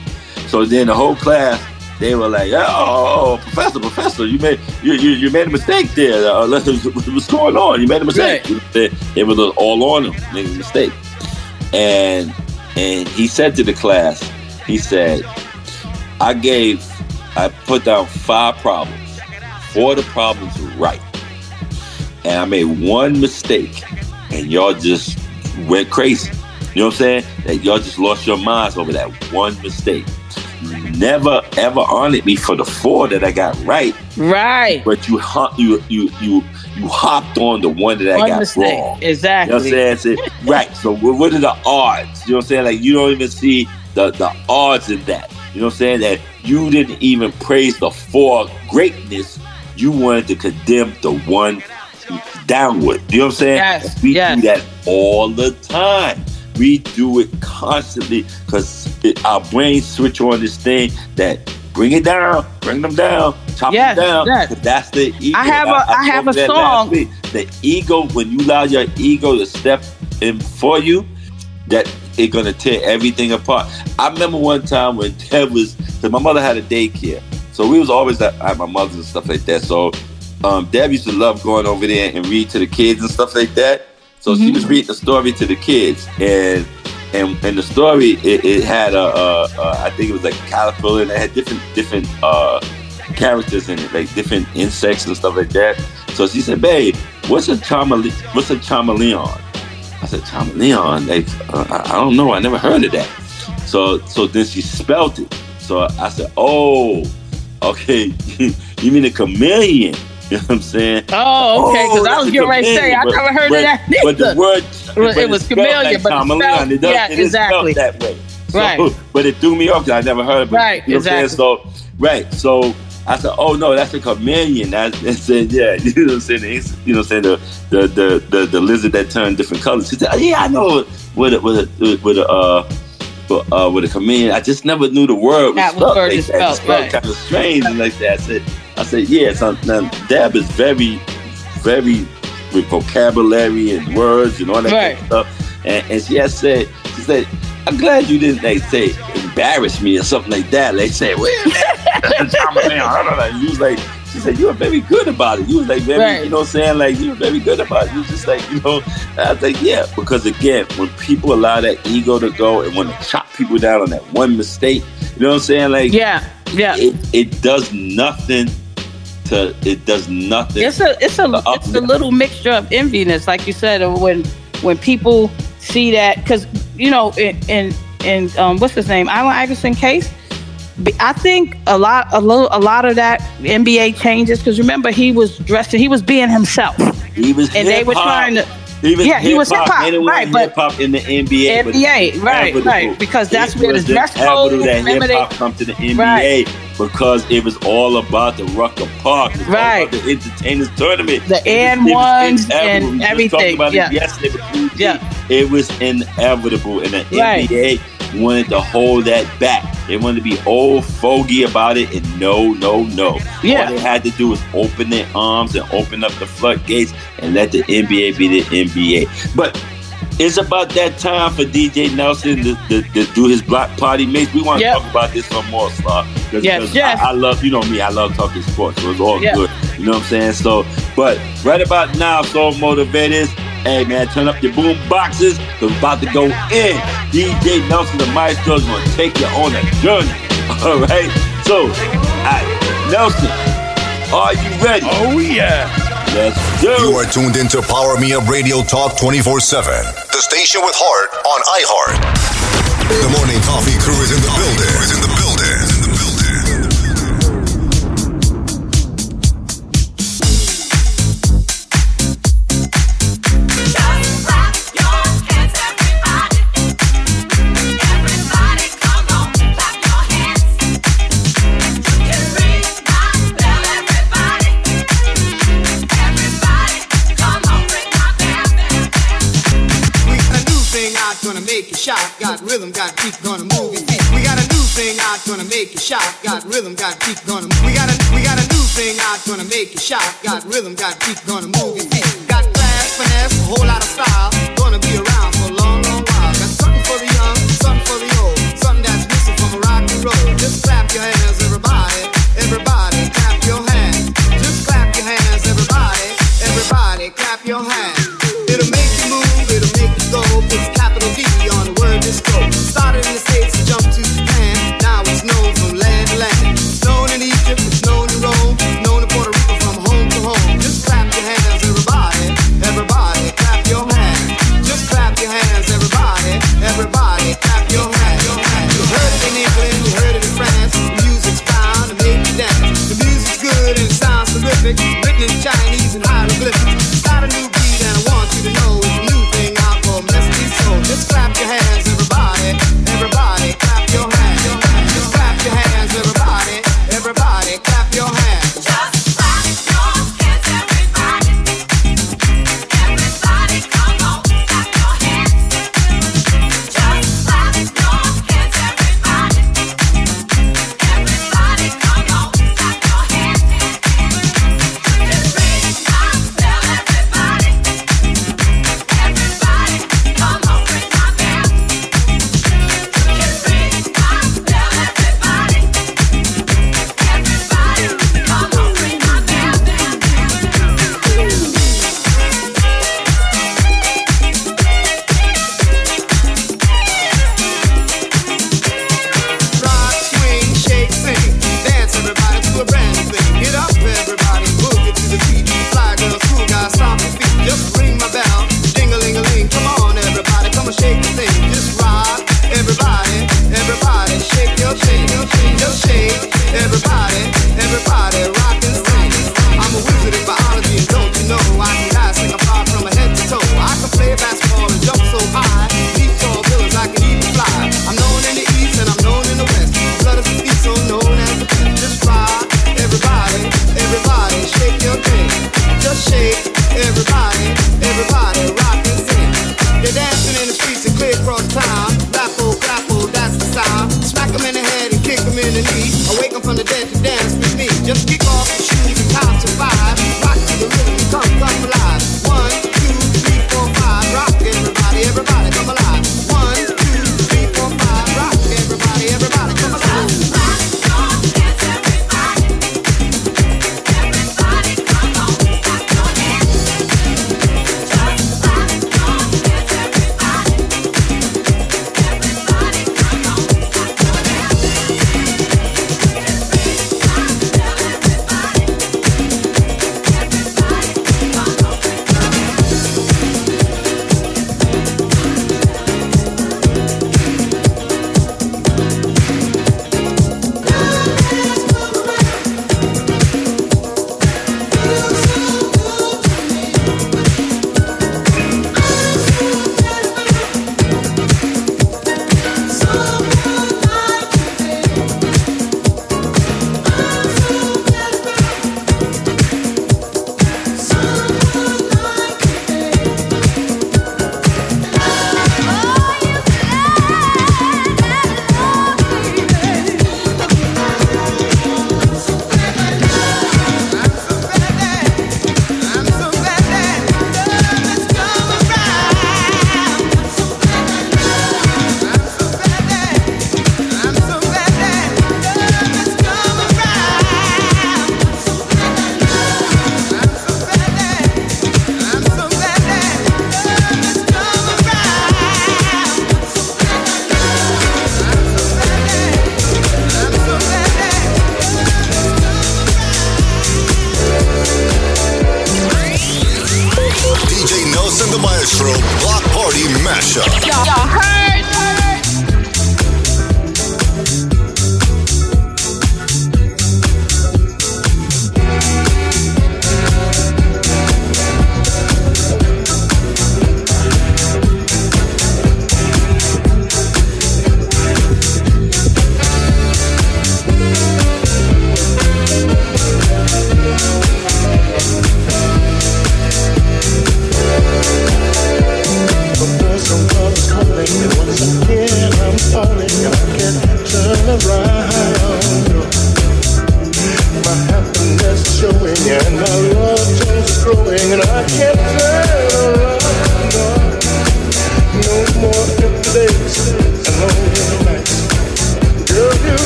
So then the whole class they were like, oh, oh, oh, professor, professor, you made you, you, you made a mistake there. Uh, what's going on? You made a mistake. Right. They were all on him, made a mistake. And and he said to the class, he said, I gave, I put down five problems. Four of the problems were right. And I made one mistake, and y'all just went crazy. You know what I'm saying? That y'all just lost your minds over that one mistake never ever honored me for the four that I got right. Right. But you you you you you hopped on the one that one I got mistake. wrong. Exactly. You know what I'm saying? right. So what are the odds? You know what I'm saying? Like you don't even see the the odds in that. You know what I'm saying? That you didn't even praise the four greatness. You wanted to condemn the one downward. You know what I'm saying? Yes. We yes. do that all the time we do it constantly because our brains switch on this thing that bring it down, bring them down, chop yes, them down. Yes. That's the ego. I have a, I, I have a song. The ego, when you allow your ego to step in for you, that it's gonna tear everything apart. I remember one time when Deb was, because my mother had a daycare, so we was always at, at my mother's and stuff like that. So um, Deb used to love going over there and read to the kids and stuff like that. So mm-hmm. she was reading the story to the kids, and and and the story it, it had a, a, a I think it was like a caterpillar, and it had different different uh, characters in it, like different insects and stuff like that. So she said, "Babe, what's a chamele- What's a chameleon?" I said, "Chameleon? Like uh, I, I don't know. I never heard of that." So so then she spelled it. So I said, "Oh, okay. you mean a chameleon?" You know what I'm saying? Oh, okay. Because oh, I was getting ready to say, I never heard but, of that. But the word, well, it was chameleon, but spelled, it, does, yeah, it exactly. that way. So, right. But it threw me off because I never heard of it. Right, you know exactly. So, right. So I said, oh no, that's a chameleon. I, said, yeah, you know what I'm saying? You know what I'm saying? The, the, the, the, the lizard that turned different colors. She said, yeah, I know what a, what a, what a, uh, uh, with a chameleon. I just never knew the word was spelled like that. Spelled, spelled kind of strange and like that. I said, I said, yeah. So now Deb is very, very with vocabulary and words and all that right. kind of stuff. And, and she has said, she said, I'm glad you didn't like say embarrass me or something like that. They say, well, I don't know. You was like, she said, you were very good about it. You was like very, right. you know what I'm saying? Like you were very good about it. You was just like, you know, I was like, yeah, because again, when people allow that ego to go and want to chop people down on that one mistake, you know what I'm saying? Like, yeah, yeah, it, it does nothing to, it does nothing. It's a, it's a, it's a little mixture of enviness, like you said, when, when people see that, because, you know, in, in, in um, what's his name? Allen Iverson case, I think a lot, a little, a lot of that NBA changes because remember he was dressing, he was being himself. He was, and they were trying to. He was yeah, he was hip hop, right? But hip hop in the NBA, NBA, right, right, because that's where the dress code. That hip hop come to the NBA right. Because it was all about the Rucker Park, right? the entertainers tournament, the N ones and everything. yeah, yesterday, yeah, it was inevitable and the right. NBA wanted to hold that back. They wanted to be old fogey about it, and no, no, no. Yeah. All they had to do was open their arms and open up the floodgates and let the NBA be the NBA. But it's about that time for DJ Nelson to, to, to do his block party mix. We want to yep. talk about this some more, Starr. Yes, yes. I, I, love, you know me, I love talking sports, so it's all yep. good. You know what I'm saying? So, but right about now, Soul Motivators, Hey man, turn up your boom boxes. We're about to go in. DJ Nelson the Maestro is gonna take you on a journey. All right. So, right, Nelson, are you ready? Oh yeah. You are tuned into Power Me Up Radio Talk 24-7. The station with heart on iHeart. The morning coffee crew. Is in the building. Shock. Got rhythm, got beat, gonna. We got a we got a new thing out, gonna make you shock. Got rhythm, got beat, gonna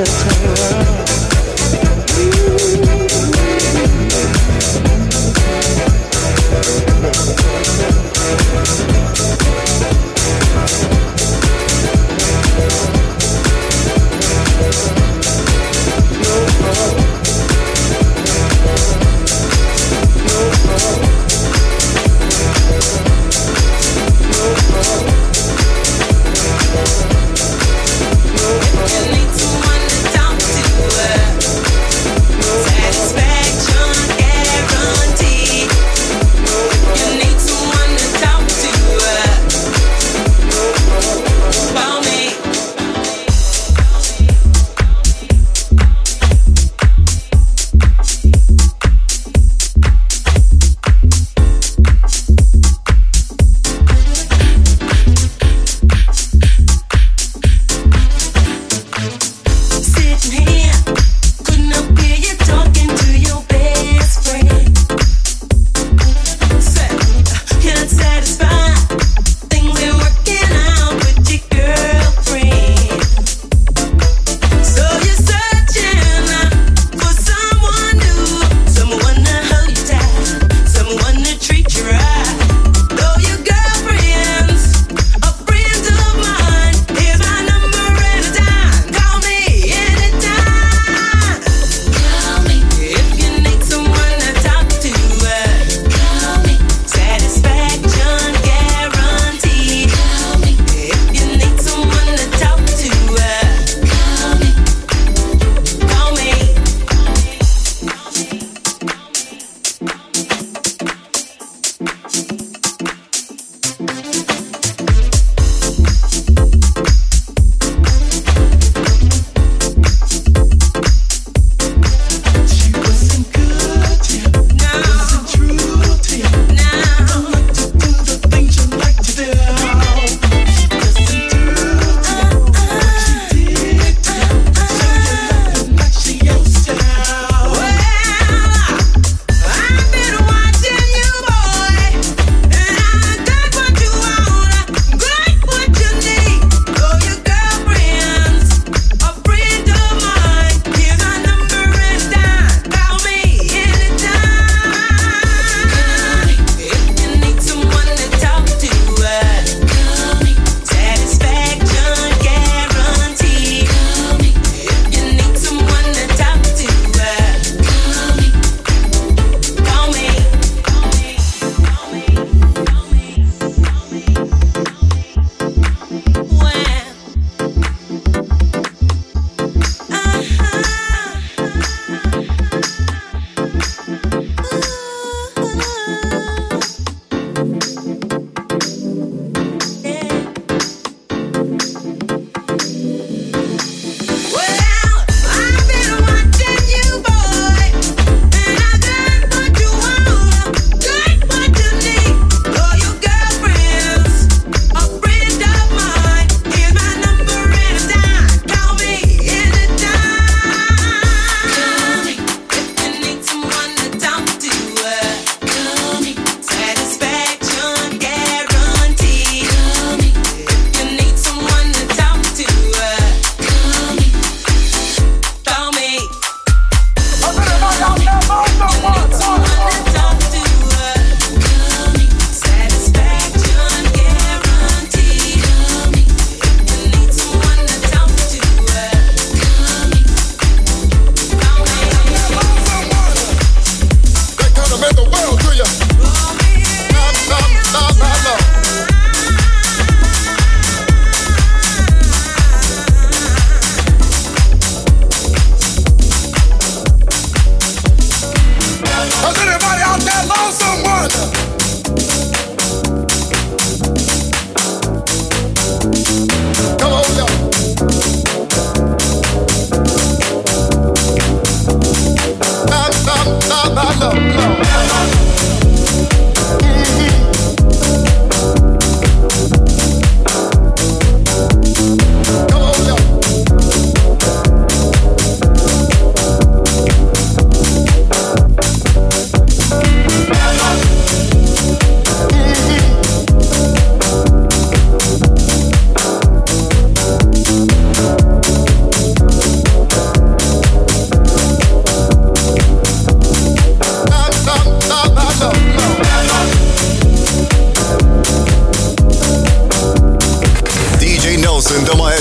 made me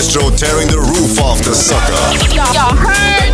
maestro tearing the roof off the sucker. Y'all heard?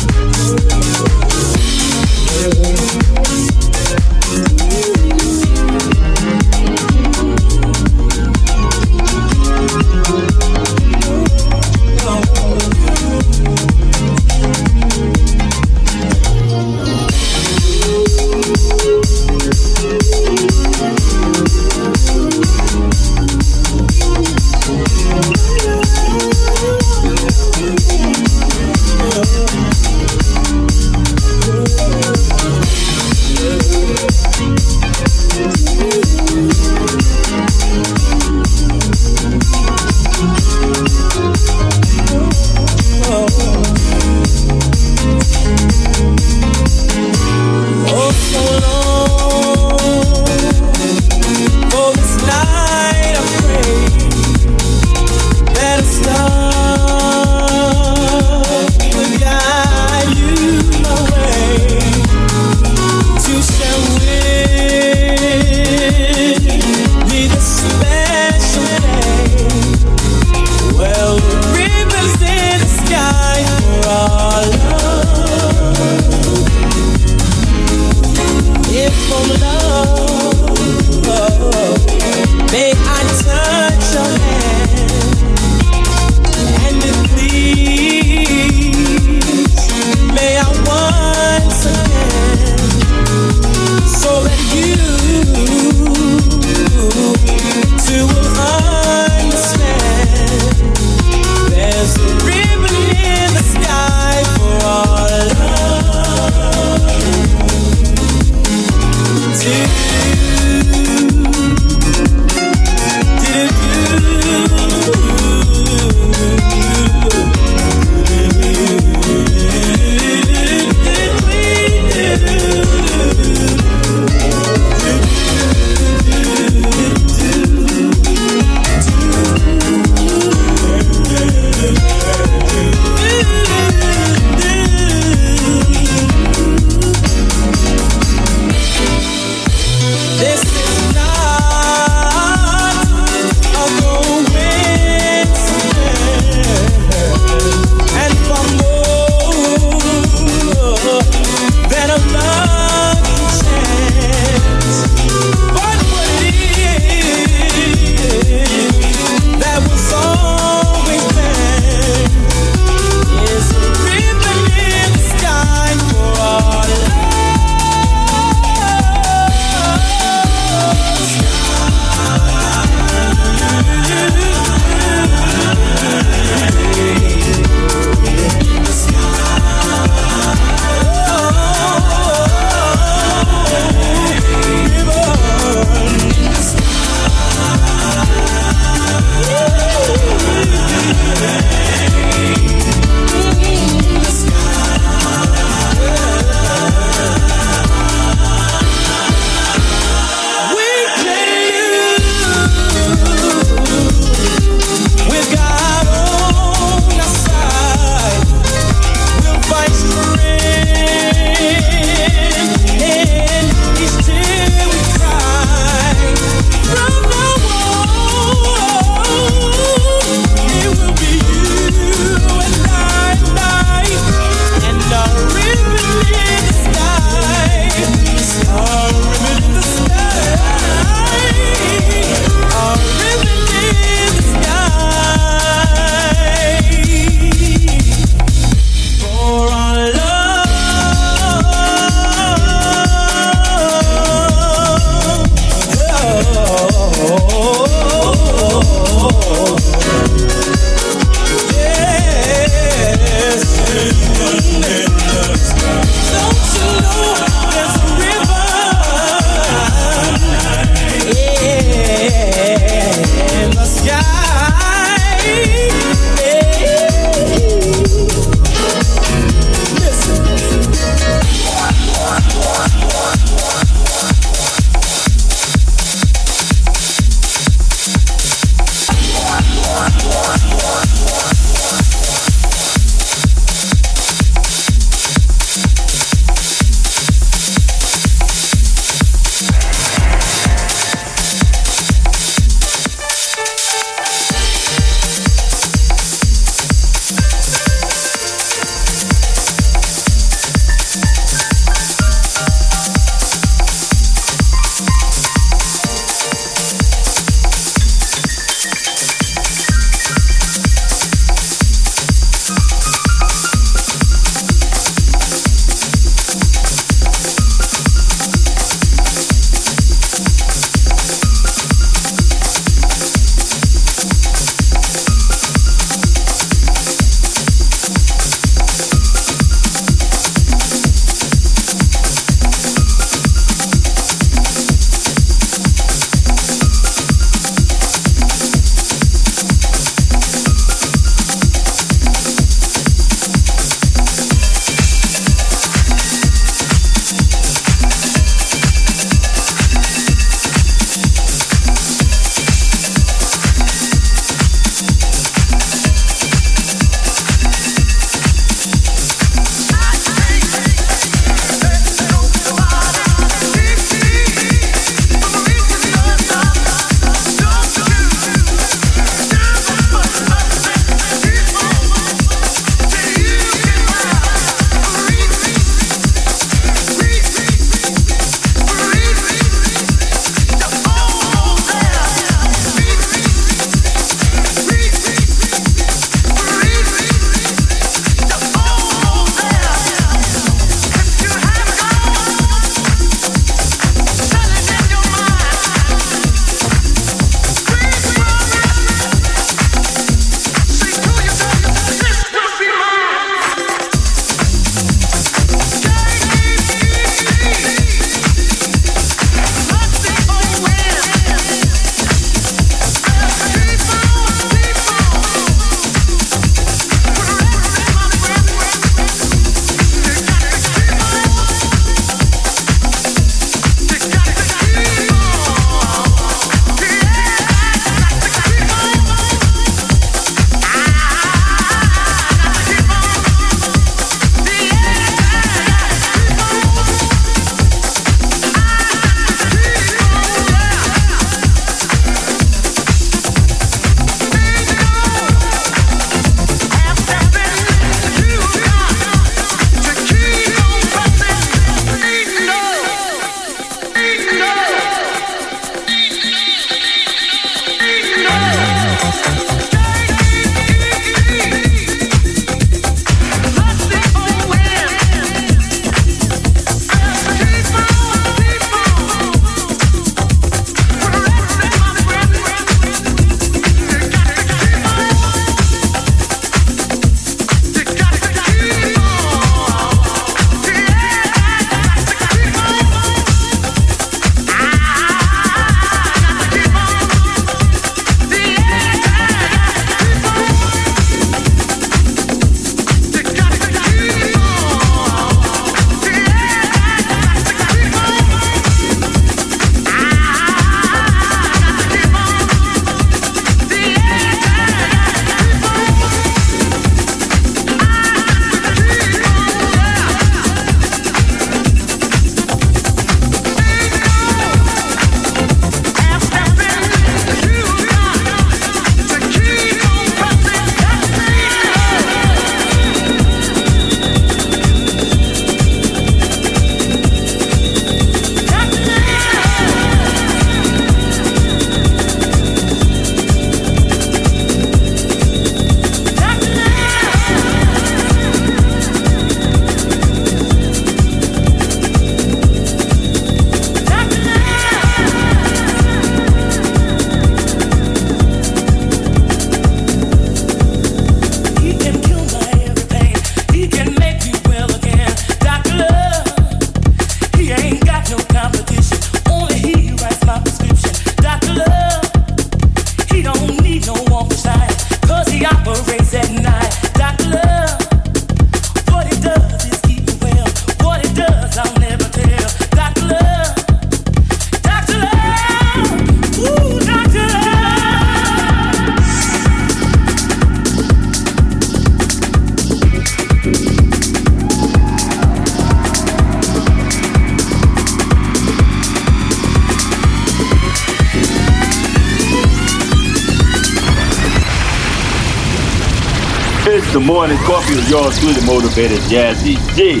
Morning coffee with yours truly, motivated Jazzy G,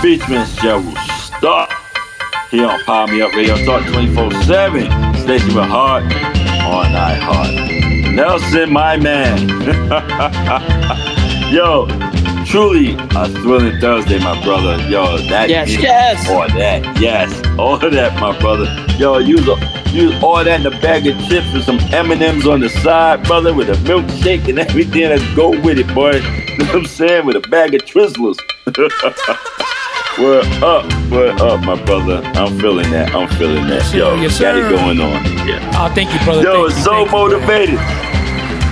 featuring Cheryl Starr. Here on Power Me Up Radio, start 24 7. Stay Station with Heart on iHeart. Nelson, my man. Yo, truly a thrilling Thursday, my brother. Yo, that Yes, yes. all that, yes, all of that, my brother. Yo, you a, use all that in a bag of chips with some M and M's on the side, brother, with a milkshake and everything that go with it, boy. You know what I'm saying? With a bag of Twizzlers. Word up, word up, my brother. I'm feeling that. I'm feeling that. Yo, Yes, got it going on. Yeah. Oh, thank you, brother. Yo, Thank it's you, so you. motivated.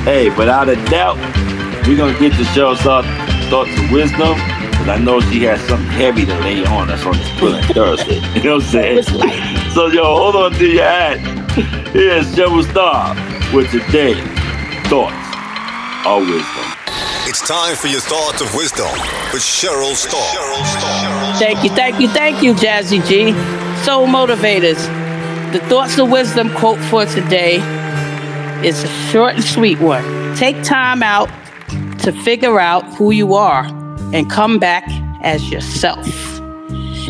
Hey, without a doubt, we're gonna get the show start thoughts of wisdom. Cause I know she has something heavy to lay on us on this thrilling Thursday. You know what I'm saying? So yo, hold on to your hat. Here's Cheryl Starr with today thoughts of wisdom. It's time for your thoughts of wisdom with Cheryl Starr. Cheryl Starr. Thank you, thank you, thank you, Jazzy G. Soul Motivators. The Thoughts of Wisdom quote for today is a short and sweet one. Take time out to figure out who you are and come back as yourself.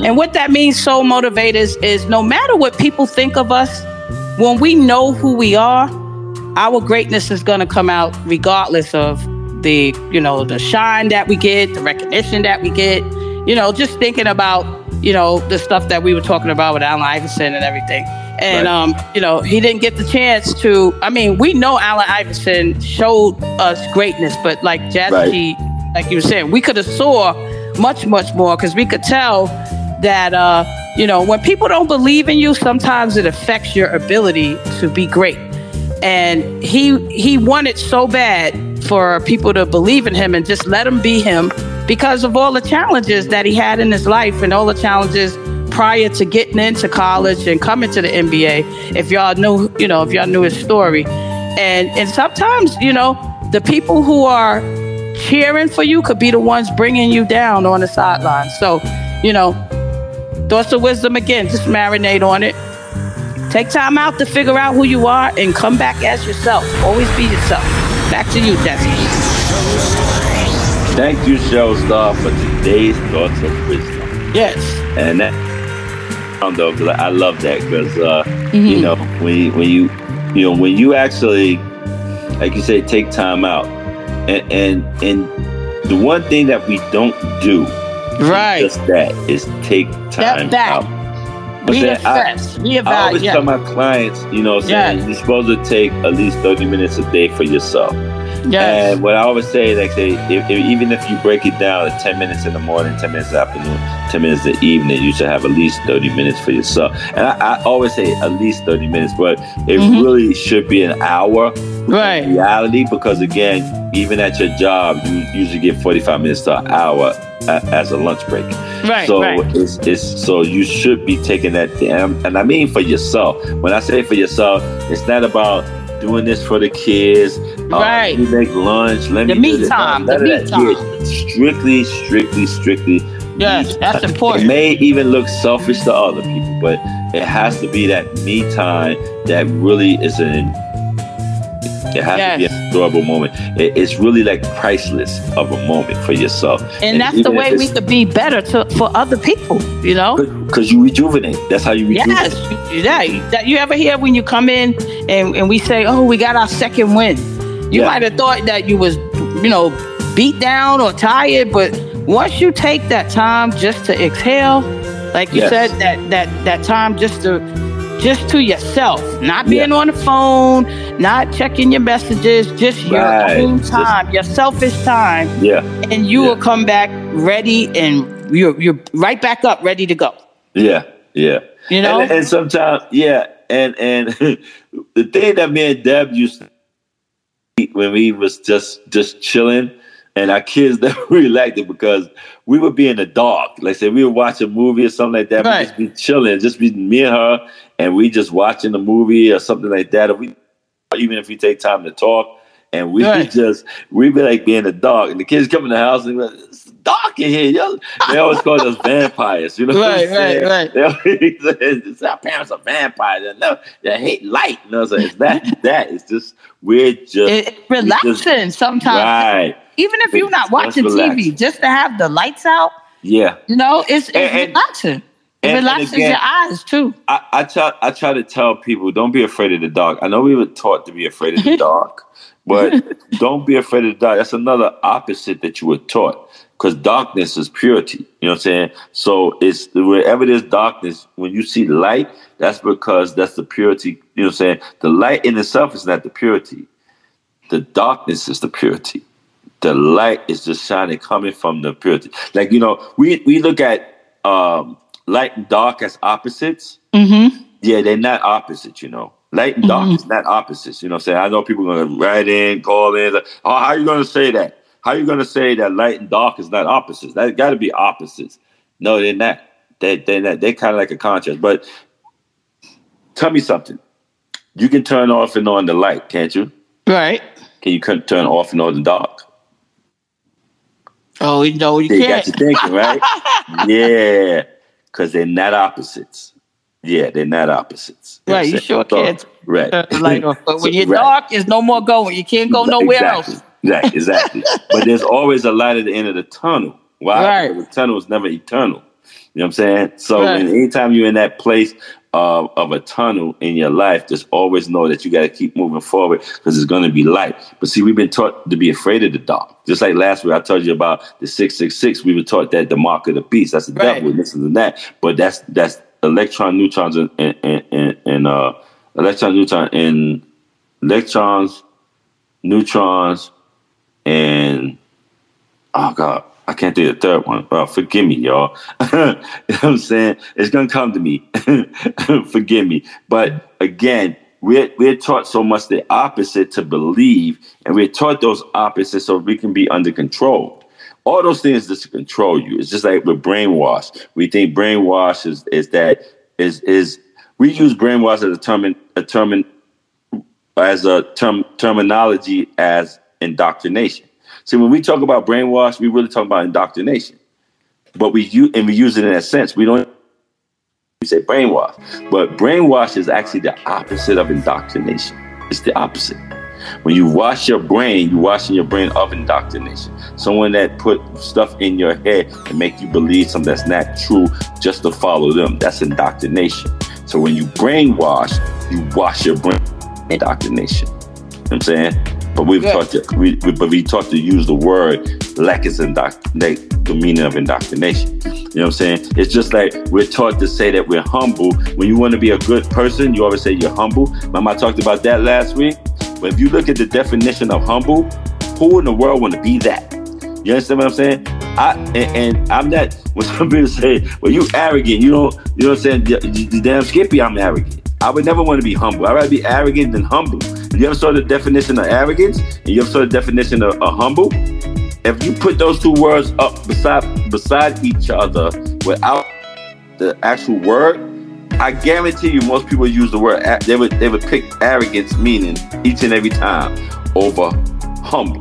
And what that means, Soul Motivators, is no matter what people think of us, when we know who we are, our greatness is going to come out regardless of the you know the shine that we get the recognition that we get you know just thinking about you know the stuff that we were talking about with Allen Iverson and everything and Right. um you know he didn't get the chance to I mean we know Allen Iverson showed us greatness but like Jazzy Right. Like you were saying we could have saw much much more because we could tell that uh you know when people don't believe in you sometimes it affects your ability to be great. And he he wanted so bad for people to believe in him and just let him be him because of all the challenges that he had in his life and all the challenges prior to getting into college and coming to the NBA if y'all knew you know if y'all knew his story. And and sometimes you know the people who are cheering for you could be the ones bringing you down on the sideline so you know thoughts of wisdom again just marinate on it Take time out to figure out who you are and come back as yourself. Always be yourself. Back to you, Jazzy. Thank you, Cheryl Starr, for today's thoughts of wisdom. Yes. And that, though, I love that because uh, Mm-hmm. you know when you, when you you know when you actually, like you say, take time out, and and and the one thing that we don't do, Right. just that, is take time out. But then I-. I always Reevaluate. tell my clients, you know, saying Yes. you're supposed to take at least 30 minutes a day for yourself. Yes. And what I always say, like, say, if, if, even if you break it down to 10 minutes in the morning, 10 minutes in the afternoon, 10 minutes in the evening, you should have at least 30 minutes for yourself. And I, I always say at least 30 minutes, but it Mhm. really should be an hour Right. in reality because, again, even at your job, you usually get 45 minutes to an hour as a lunch break. Right. So right. it's it's so you should be taking that and, and I mean for yourself. When I say for yourself, it's not about doing this for the kids. uh, Right. You make lunch. Let The me me do this. time, the of me that. Yeah, strictly, strictly, strictly. Yes, that's It important. may even look selfish to other people, but it has to be that me time that really is an. It has to be Enjoyable moment. It- it's really like priceless of a moment for yourself. And that's the way we could be better to, for other people, you know? because you rejuvenate. That's how you rejuvenate. Yes. Yeah. Mm-hmm. That you ever hear when you come in and, and we say, Oh, we got our second win. You Yeah. might have thought that you was, you know, beat down or tired, but once you take that time just to exhale, like you Yes. said, that that that time just to just to yourself, not being Yeah. on the phone, not checking your messages, just Right. your own Just- time, your selfish time, Yeah, and you Yeah. will come back ready and you're you're right back up, ready to go. yeah, yeah. You know? and, and sometimes, yeah, and and the thing that me and Deb used to when we was just just chilling, and our kids never really liked it because we would be in the dark. Like say we would watch a movie or something like that. Right. We just be chilling, just be me and her, and we just watching the movie or something like that. If we even if we take time to talk. And we Right. just we be like being in the dark, and the kids come in the house and like, it's dark in here. Yo. They always call us vampires, you know. what Right, right, right. They always say, "It's our parents are vampires. They they hate light. You know, so it's that that it's just we're just It, relaxing sometimes. right. Even if you're not watching. TV, just to have the lights out, Yeah. you know, it's, it's And- and- relaxing. It and- and relaxes again- your eyes too. I, I try I try to tell people don't be afraid of the dark. I know we were taught to be afraid of the dark, but don't be afraid of the dark. That's another opposite that you were taught. Because darkness is purity. You know what I'm saying? So it's wherever there's darkness, when you see light, that's because that's the purity. You know what I'm saying? The light in itself is not the purity. The darkness is the purity. The light is just shining coming from the purity. Like, you know, we, we look at um, light and dark as opposites. Mm-hmm. Yeah, they're not opposites, you know. Light and dark is not opposites. You know I'm saying? I know people are gonna write in, call in. like, Oh, how you gonna say that? How you gonna say that light and dark is not opposites? That gotta be opposites. No, they're not. They they're not. They're kind of like a contrast. But tell me something. You can turn off and on the light, can't you? Right. Can you turn off and on the dark? Oh, you know, you They can't. got you thinking, right? yeah, because they're not opposites. Yeah, they're not opposites. Right, you sure? Can't Right. turn the light off. But when you're right. dark, there's no more going. You can't go nowhere exactly. else. Right, exactly. but there's always a light at the end of the tunnel. Why? Right. Because the tunnel is never eternal. You know what I'm saying? So Right. anytime you're in that place of, of a tunnel in your life, just always know that you got to keep moving forward because it's going to be light. But see, we've been taught to be afraid of the dark. Just like last week, I told you about the 666. We were taught that the mark of the beast, that's the Right. devil. this and that. But that's that's electron, neutrons, and, and, and, and uh, electron, neutron, and electrons, neutrons, and oh god, I can't do the third one. Well, forgive me, y'all. you know what I'm saying? It's gonna come to me. forgive me. But again, we're we're taught so much the opposite to believe, and we're taught those opposites so we can be under control. All those things just to control you. It's just like with brainwash. We think brainwash is is that is is we use brainwash as a term a term as a term terminology as indoctrination. See, when we talk about brainwash, we really talk about indoctrination. But we use and we use it in that sense. We don't we say brainwash, but brainwash is actually the opposite of indoctrination. It's the opposite. When you wash your brain, you're washing your brain of indoctrination. Someone that put stuff in your head and make you believe something that's not true just to follow them. That's indoctrination. So when you brainwash, you wash your brain indoctrination. You know what I'm saying? But we've Yeah. taught to we, we but we taught to use the word like it's indoctrinate the meaning of indoctrination. You know what I'm saying? It's just like we're taught to say that we're humble. When you want to be a good person, you always say you're humble. I talked about that last week? But if you look at the definition of humble, who in the world want to be that? You understand what I'm saying? I and, and I'm not when some people say, well, you arrogant, you don't you know what I'm saying? The, the damn Skippy, I'm arrogant. I would never want to be humble. I'd rather be arrogant than humble. You ever saw the definition of arrogance? And you ever saw the definition of, of humble? If you put those two words up beside beside each other without the actual word, I guarantee you most people use the word they would they would pick arrogance meaning each and every time over humble.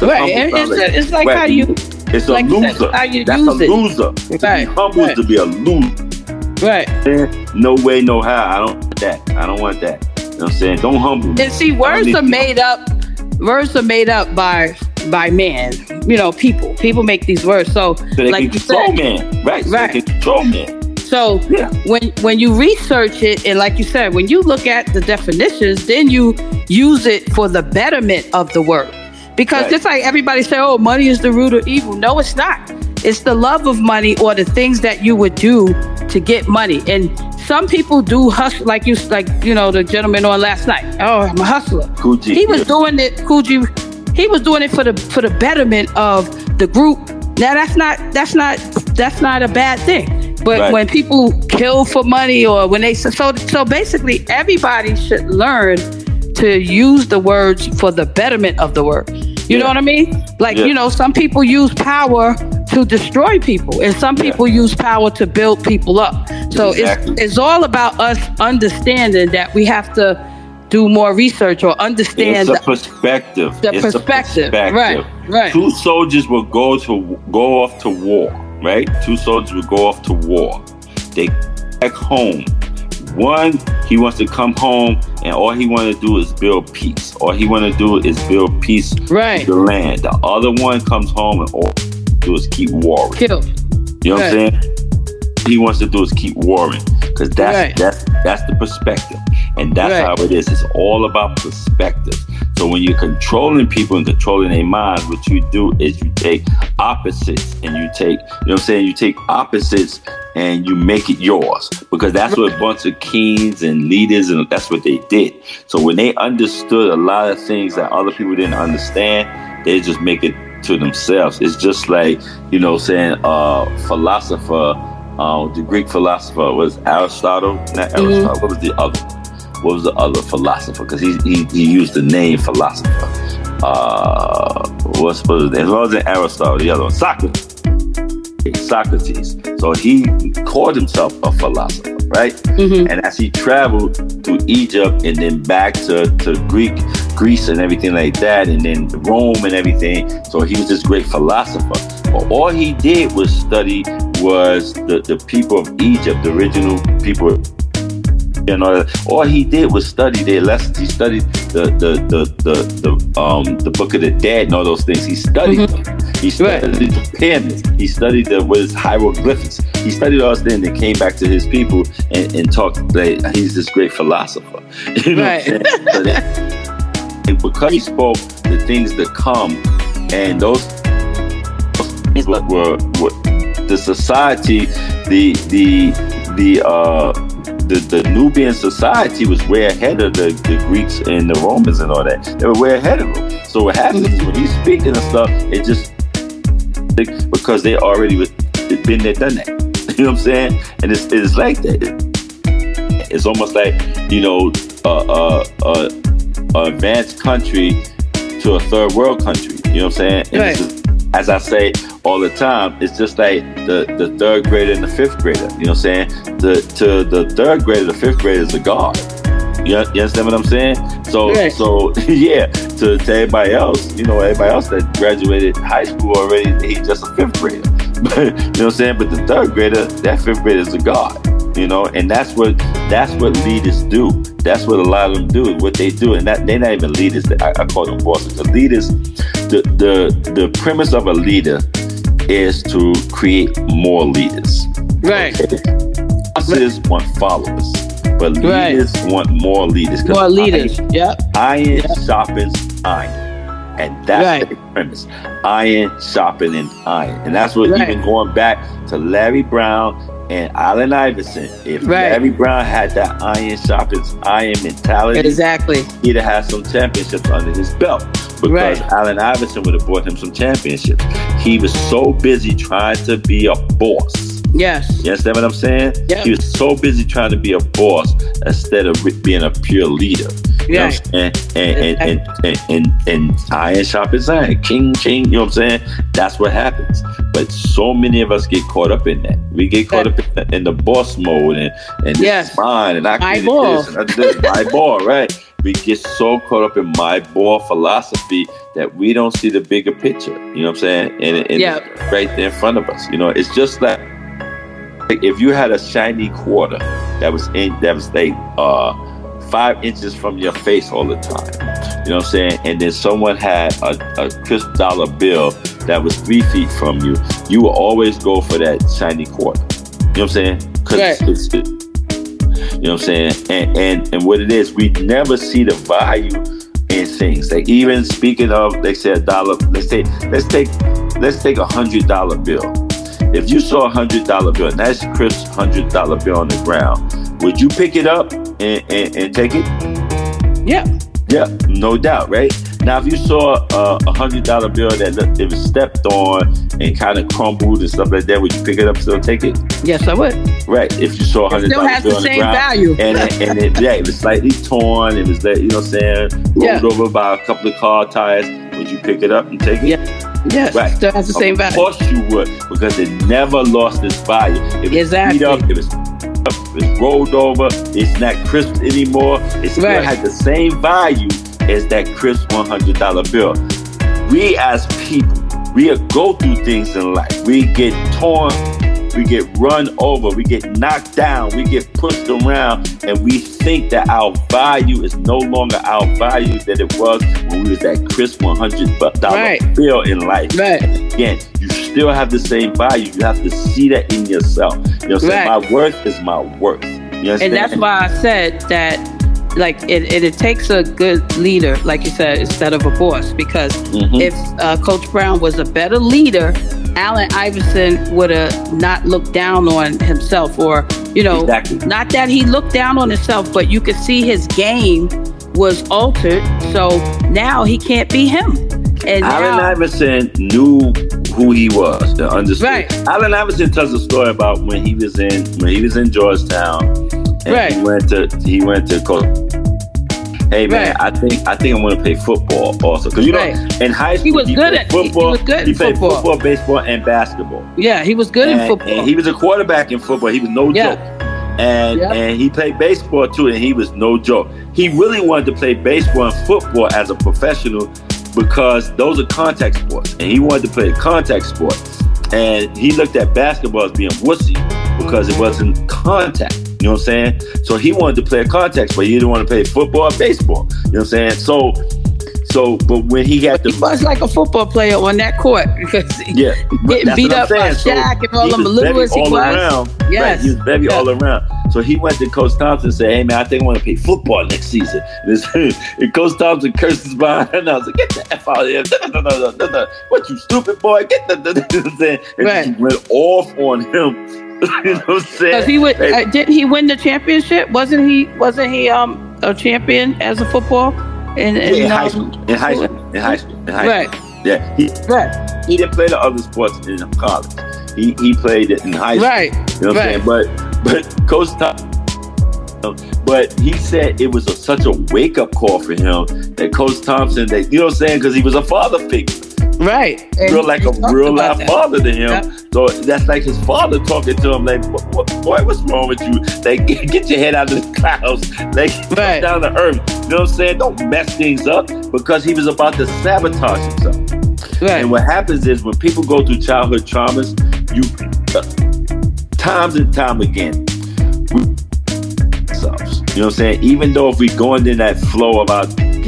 Right, humble and sounds it's, it's like how you, it's a like said, loser. how you That's use a it. loser. To Right, be humble right. is to be a loser. right. No way, no how. I don't want that. I don't want that. You know what I'm saying? Don't humble me. And see, words are made up. Words are made up by by man. You know, people. People make these words. So, So they like can you control said, man. Right. So Right. they can control man. So Yeah. when when you research it, and like you said, when you look at the definitions, then you use it for the betterment of the word. Because Right. just like everybody say, "Oh, money is the root of evil." No, it's not. It's the love of money or the things that you would do to get money. And some people do hustle, like you, like you know, the gentleman on last night. Oh, I'm a hustler. Coochie, He was doing it, Coogee. He was doing it for the for the betterment of the group. Now that's not that's not that's not a bad thing. But Right. when people kill for money or when they so so basically everybody should learn to use the words for the betterment of the word. You know what I mean? Like Yeah. you know, some people use power to destroy people, and some people use power to build people up. So Exactly. it's it's all about us understanding that we have to do more research or understand It's a the- perspective. the It's a perspective. Right, right. Two soldiers will go to go off to war. Right. Two soldiers will go off to war. They back home. one, he wants to come home and all he want to do is build peace. All he want to do is build peace Right. the land. The other one comes home and all do is keep warring. Kill. You know what I'm saying? He wants to do is keep warring because that's Right. that's that's the perspective, and that's Right. how it is. It's all about perspective. So when you're controlling people and controlling their minds, what you do is you take opposites and you take, you know what I'm saying? You take opposites and you make it yours because that's what a bunch of kings and leaders and that's what they did. So when they understood a lot of things that other people didn't understand, they just make it to themselves. It's just like, you know, saying uh philosopher, uh, the Greek philosopher was Aristotle. Not Aristotle. What was the other? What was the other philosopher? Because he, he he used the name philosopher. Uh, what's supposed to? As long as it Aristotle, the other one, Socrates. Socrates. So he called himself a philosopher, right? And as he traveled to Egypt and then back to, to Greek, Greece and everything like that, and then Rome and everything. So he was this great philosopher. But all he did was study was the, the people of Egypt, the original people and all that. All he did was study their lessons. He studied the the the the, the um the book of the dead and all those things. He studied them. He studied the pyramids. He studied the what is hieroglyphics. He studied all those things and came back to his people and, and talked like he's this great philosopher. You know what I'm Right. that- and because he spoke the things that come and those things were, were, were the society, the the the uh the, the Nubian society was way ahead of the, the Greeks and the Romans and all that. They were way ahead of them. So what happens is when he's speaking and stuff, it just because they already was been there, done that. You know what I'm saying? And it's it's like that. It's almost like you know, uh, uh, uh, a advanced country to a third world country. You know what I'm saying? And Right. just- as I say all the time, it's just like the, the third grader and the fifth grader. You know what I'm saying? The to the third grader, the fifth grader is a god. You, you understand what I'm saying? So Right. so yeah, to, to everybody else, you know, everybody else that graduated high school already, he's just a fifth grader. But you know what I'm saying? But the third grader, that fifth grader is a god. You know, and that's what that's what leaders do. That's what a lot of them do. What they do, and that they're not even leaders. I, I call them bosses. Because leaders, the the the premise of a leader is to create more leaders. Right. Bosses want followers, but Right. leaders want more leaders. More leaders. Yep. Iron, iron sharpens iron. And that's Right. the premise. Iron sharpening iron. And that's what Right. even going back to Larry Brown and Allen Iverson. If Right. Larry Brown had that iron sharpens iron mentality, Exactly. he'd have had some championships under his belt. Because Right. Allen Iverson would have brought him some championships. He was so busy trying to be a boss. Yes. You understand what I'm saying? Yeah. He was so busy trying to be a boss instead of being a pure leader. You know what And and, and, and, and, and iron sharpens iron. King, king, you know what I'm saying? That's what happens. But so many of us get caught up in that. We get caught up in the, in the boss mode and, and this Yes. is mine and I created ball. this and I did my ball, right? We get so caught up in my ball philosophy that we don't see the bigger picture. You know what I'm saying? And, and Yeah. it's right there in front of us. You know, it's just like, if you had a shiny quarter that was in that was like uh five inches from your face all the time you know what i'm saying? And then someone had a, a crisp dollar bill that was three feet from you you will always go for that shiny quarter. You know what i'm saying? Because Right. it's, it's you know what i'm saying? And, and and what it is we never see the value in things. Like even speaking of they say a dollar let's say let's take let's take a hundred dollar bill if you saw a hundred dollar bill, and that's crisp hundred dollar bill on the ground, would you pick it up and, and, and take it? Yeah. Yeah, no doubt, right? Now, if you saw uh, a hundred dollar bill that it was stepped on and kind of crumbled and stuff like that, would you pick it up and still take it? Yes, I would. Right. If you saw a hundred dollar bill the on the same ground, value. and it, and it, yeah, it was slightly torn, it was like, you know what I'm saying, rolled Yeah. over by a couple of car tires, would you pick it up and take it? Yeah. Yes. Right. Still has the same value. Of course you would, because it never lost its value. It was Exactly. beat up, it was was rolled over, it's not crisp anymore. It still Right. had the same value as that crisp one hundred dollar bill. We as people, we go through things in life. We get torn, we get run over, we get knocked down, we get pushed around, and we think that our value is no longer our value that it was when we was that crisp one hundred dollar Right. bill in life. Right. Again, you still have the same value. You have to see that in yourself. You know what I'm saying? Right. My worth is my worth. You understand? and that's why I said that, like, it, it, it takes a good leader, like you said, instead of a boss. Because Mhm. if uh, Coach Brown was a better leader, Allen Iverson would have not looked down on himself, or you know, Exactly. not that he looked down on himself, but you could see his game was altered. So now he can't be him. And Allen now, Iverson knew who he was. To understood. Right. Allen Iverson tells a story about when he was in when he was in Georgetown, and Right. he went to he went to coach. Hey man, Right. I think I think I'm to play football also because you know Right. in high school He was good at- he- he football. was good he played football. football, baseball, and basketball. yeah, he was good and, in football. and he was a quarterback in football. He was no Yeah. joke. And Yeah. and he played baseball too, and he was no joke. He really wanted to play baseball and football as a professional because those are contact sports, and he wanted to play a contact sport. And he looked at basketball as being wussy because it mm-hmm. wasn't contact. You know what I'm saying? So he wanted to play a contact sport. He didn't want to play football or baseball. You know what I'm saying? So, so, but when he got the he was like a football player on that court because he, yeah, getting that's beat what I'm up by saying. So Shaq and all he them was little very as he all was. around. Yes. Right, he was very Yeah. all around. So he went to Coach Thompson and said, "Hey man, I think I want to play football next season." And, and Coach Thompson curses behind, and I was like, "Get the f out of here! No, no, no, no, no. What you stupid boy? Get the!" the, the, the, the. And Right. he went off on him. you know what I'm saying? Because he would, uh, didn't he win the championship? Wasn't he? Wasn't he um a champion as a football? In, yeah, in high um, school, in high school, in high school, in high Right. school. Yeah, he Right, he didn't play the other sports in college. He he played it in high school. right, You know what I'm saying? But but Coach Thompson, but he said it was a, such a wake up call for him that Coach Thompson, that you know what I'm saying, because he was a father figure, right. And real like he a real life that. father to him. Yep. So that's like his father talking to him, like, "What- what- boy, what's wrong with you? Like, get, get your head out of the clouds, like come Right. down to earth. You know what I'm saying? Don't mess things up because he was about to sabotage himself. Right, And what happens is when people go through childhood traumas, you uh, times and time again, we ourselves. You know what I'm saying? Even though if we going in that flow of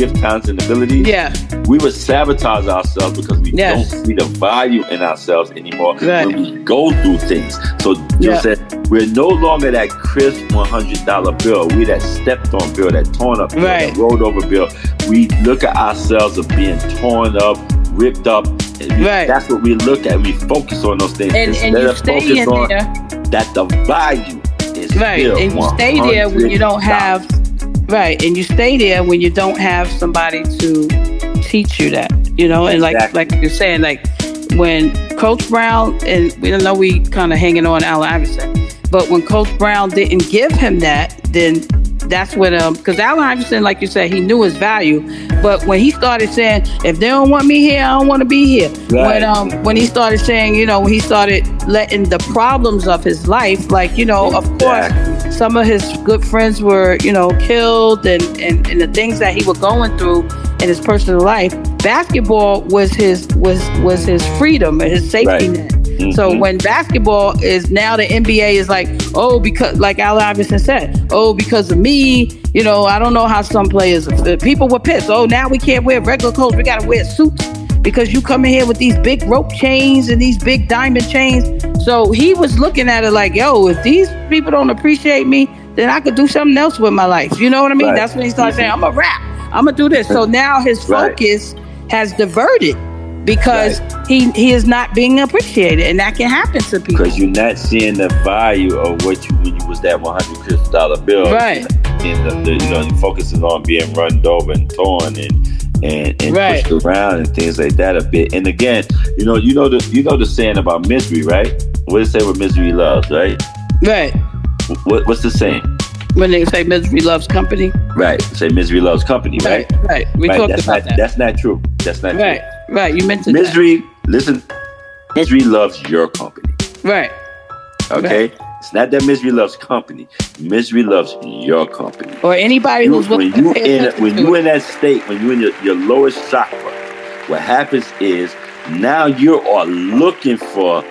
our gift, talents, and abilities, yeah, we would sabotage ourselves because we Yes. don't see the value in ourselves anymore Right. when we go through things. So you know Yeah. what We're no longer that crisp one hundred dollar bill. We that stepped on bill, that torn up bill, Right. that rolled over bill. We look at ourselves as being torn up, ripped up. And we- Right. That's what we look at. We focus on those things and instead and you of stay focus in on there, that the value is right? still And you stay there when you don't $100. have, right? And you stay there when you don't have somebody to teach you that, you know. And like like you're saying, like when Coach Brown and we don't know we kind of hanging on Allen Iverson, but when Coach Brown didn't give him that, then that's when um because Allen Iverson, like you said, he knew his value, but when he started saying, if they don't want me here, I don't want to be here. Right. When um when he started saying, you know, when he started letting the problems of his life, like you know, of course, some of his good friends were, you know, killed and, and, and the things that he was going through in his personal life. Basketball was his was was his freedom and his safety Right. net. So Mhm. when basketball is now the NBA is like, oh, because like Al Iverson said, oh, because of me, you know, I don't know how some players people were pissed. Oh, now we can't wear regular clothes. We gotta wear suits because you come in here with these big rope chains and these big diamond chains. So he was looking at it like, yo, if these people don't appreciate me, then I could do something else with my life. You know what I mean? Right. That's when he started saying, I'm a rap. I'm gonna do this. So now his Right. focus has diverted because he he is not being appreciated, and that can happen to people. because you're not seeing the value of what you when you was that 100 crystal dollar bill. Right. And the, the, you know, you focusing on being run over and torn and and, and Right. pushed around and things like that a bit. And again, you know, you know the you know the saying about misery, right? What does it say what misery loves, right? Right. What, what's the saying? When they say misery loves company. Right. Say misery loves company, right? Right. Right. We Right, talked that's about not, that. That's not true. That's not Right. Right. You mentioned. Misery, listen, misery loves your company. Right. Okay? It's not that misery loves company. Misery loves your company. Or anybody You- who's when you in when you in that state, when you in your, your lowest chakra, what happens is now you are looking for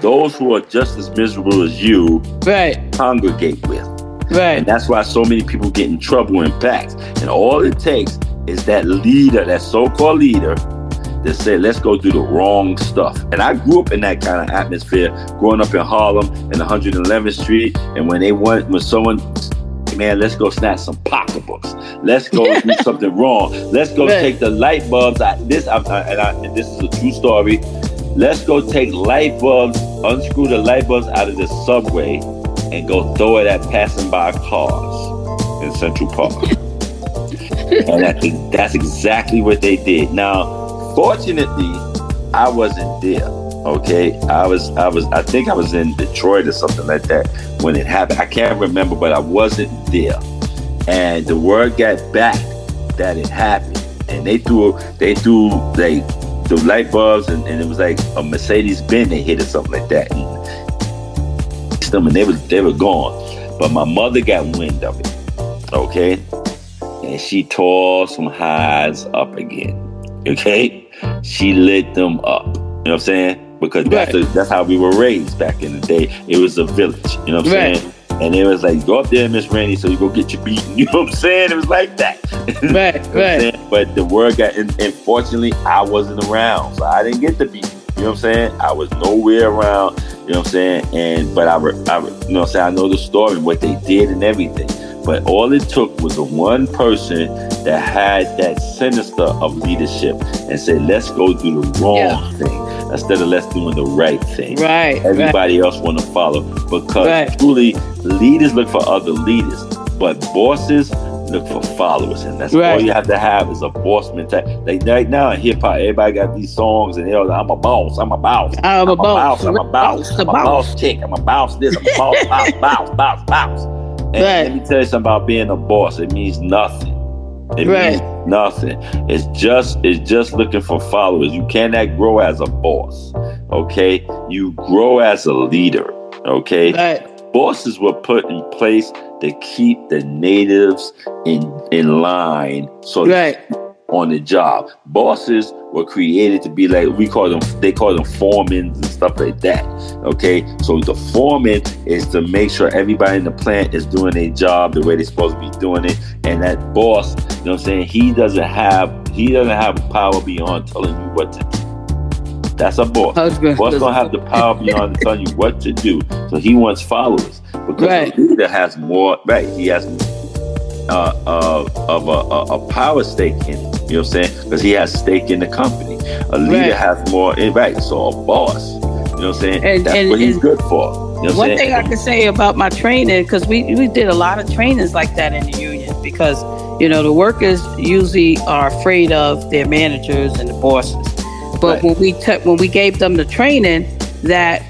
those who are just as miserable as you Right. congregate with. Right. And Right. that's why so many people get in trouble in packs. And all it takes is that leader, that so-called leader, that said, let's go do the wrong stuff. And I grew up in that kind of atmosphere, growing up in Harlem and 111th Street. And when they want, when someone, man, let's go snatch some pocketbooks. Let's go do something wrong. Let's go Right. take the light bulbs. I, this, I, I, and, I, and this is a true story. Let's go take light bulbs, unscrew the light bulbs out of the subway, and go throw it at passing by cars in Central Park. and that's exactly what they did. Now, fortunately, I wasn't there. Okay, I was, I was, I think I was in Detroit or something like that when it happened. I can't remember, but I wasn't there. And the word got back that it happened, and they threw, they threw like the light bulbs, and, and it was like a Mercedes Benz they hit or something like that. And them, and they was, they were gone. But my mother got wind of it. Okay, and she tore some highs up again. Okay, she lit them up. You know what I'm saying? Because that's Right. the, that's how we were raised back in the day. It was a village. You know what I'm Right. saying? And it was like, go up there, Miss Randy, so you go get your beat. You know what I'm saying? It was like that. Right. You know Right. But the word got, and, and fortunately, I wasn't around, so I didn't get the beat. You know what I'm saying? I was nowhere around. You know what I'm saying? And but I, I you know what I'm saying? I know the story, and what they did, and everything. But all it took was the one person that had that sinister of leadership and said, "Let's go do the wrong Yeah. thing instead of let's doing the right thing." Right. Right. Everybody else want to follow because Right. truly leaders look for other leaders, but bosses look for followers, and that's all Right. you have to have is a boss mentality. Like right now in hip hop, everybody got these songs, and they're like, "I'm a boss, I'm a boss, I'm a boss. I'm a boss, Boss, a I'm a boss." boss chick, I'm a boss this, I'm a boss, boss, boss, boss, boss." And Right. let me tell you something about being a boss. It means nothing. It Right. means nothing. It's just it's just looking for followers. You cannot grow as a boss. Okay? You grow as a leader. Okay? Right. Bosses were put in place to keep the natives in in line so Right. on the job. Bosses were created to be like we call them they call them foremen and stuff like that. Okay, so the foreman is to make sure everybody in the plant is doing their job the way they're supposed to be doing it, and that boss, you know what I'm saying, he doesn't have he doesn't have power beyond telling you what to do. That's a boss. Husband. Boss don't have the power beyond telling you what to do. So he wants followers because Right. a leader has more. Right, he has uh, uh, of a, a, a power stake in it. You know what I'm saying? Because he has stake in the company. A leader Right. has more. in Right. So a boss. You know what I'm saying? And- That's and- what he's good for. You know One saying? thing I can say about my training, because we, we did a lot of trainings like that in the union, because you know the workers usually are afraid of their managers and the bosses. But Right. when we t- when we gave them the training that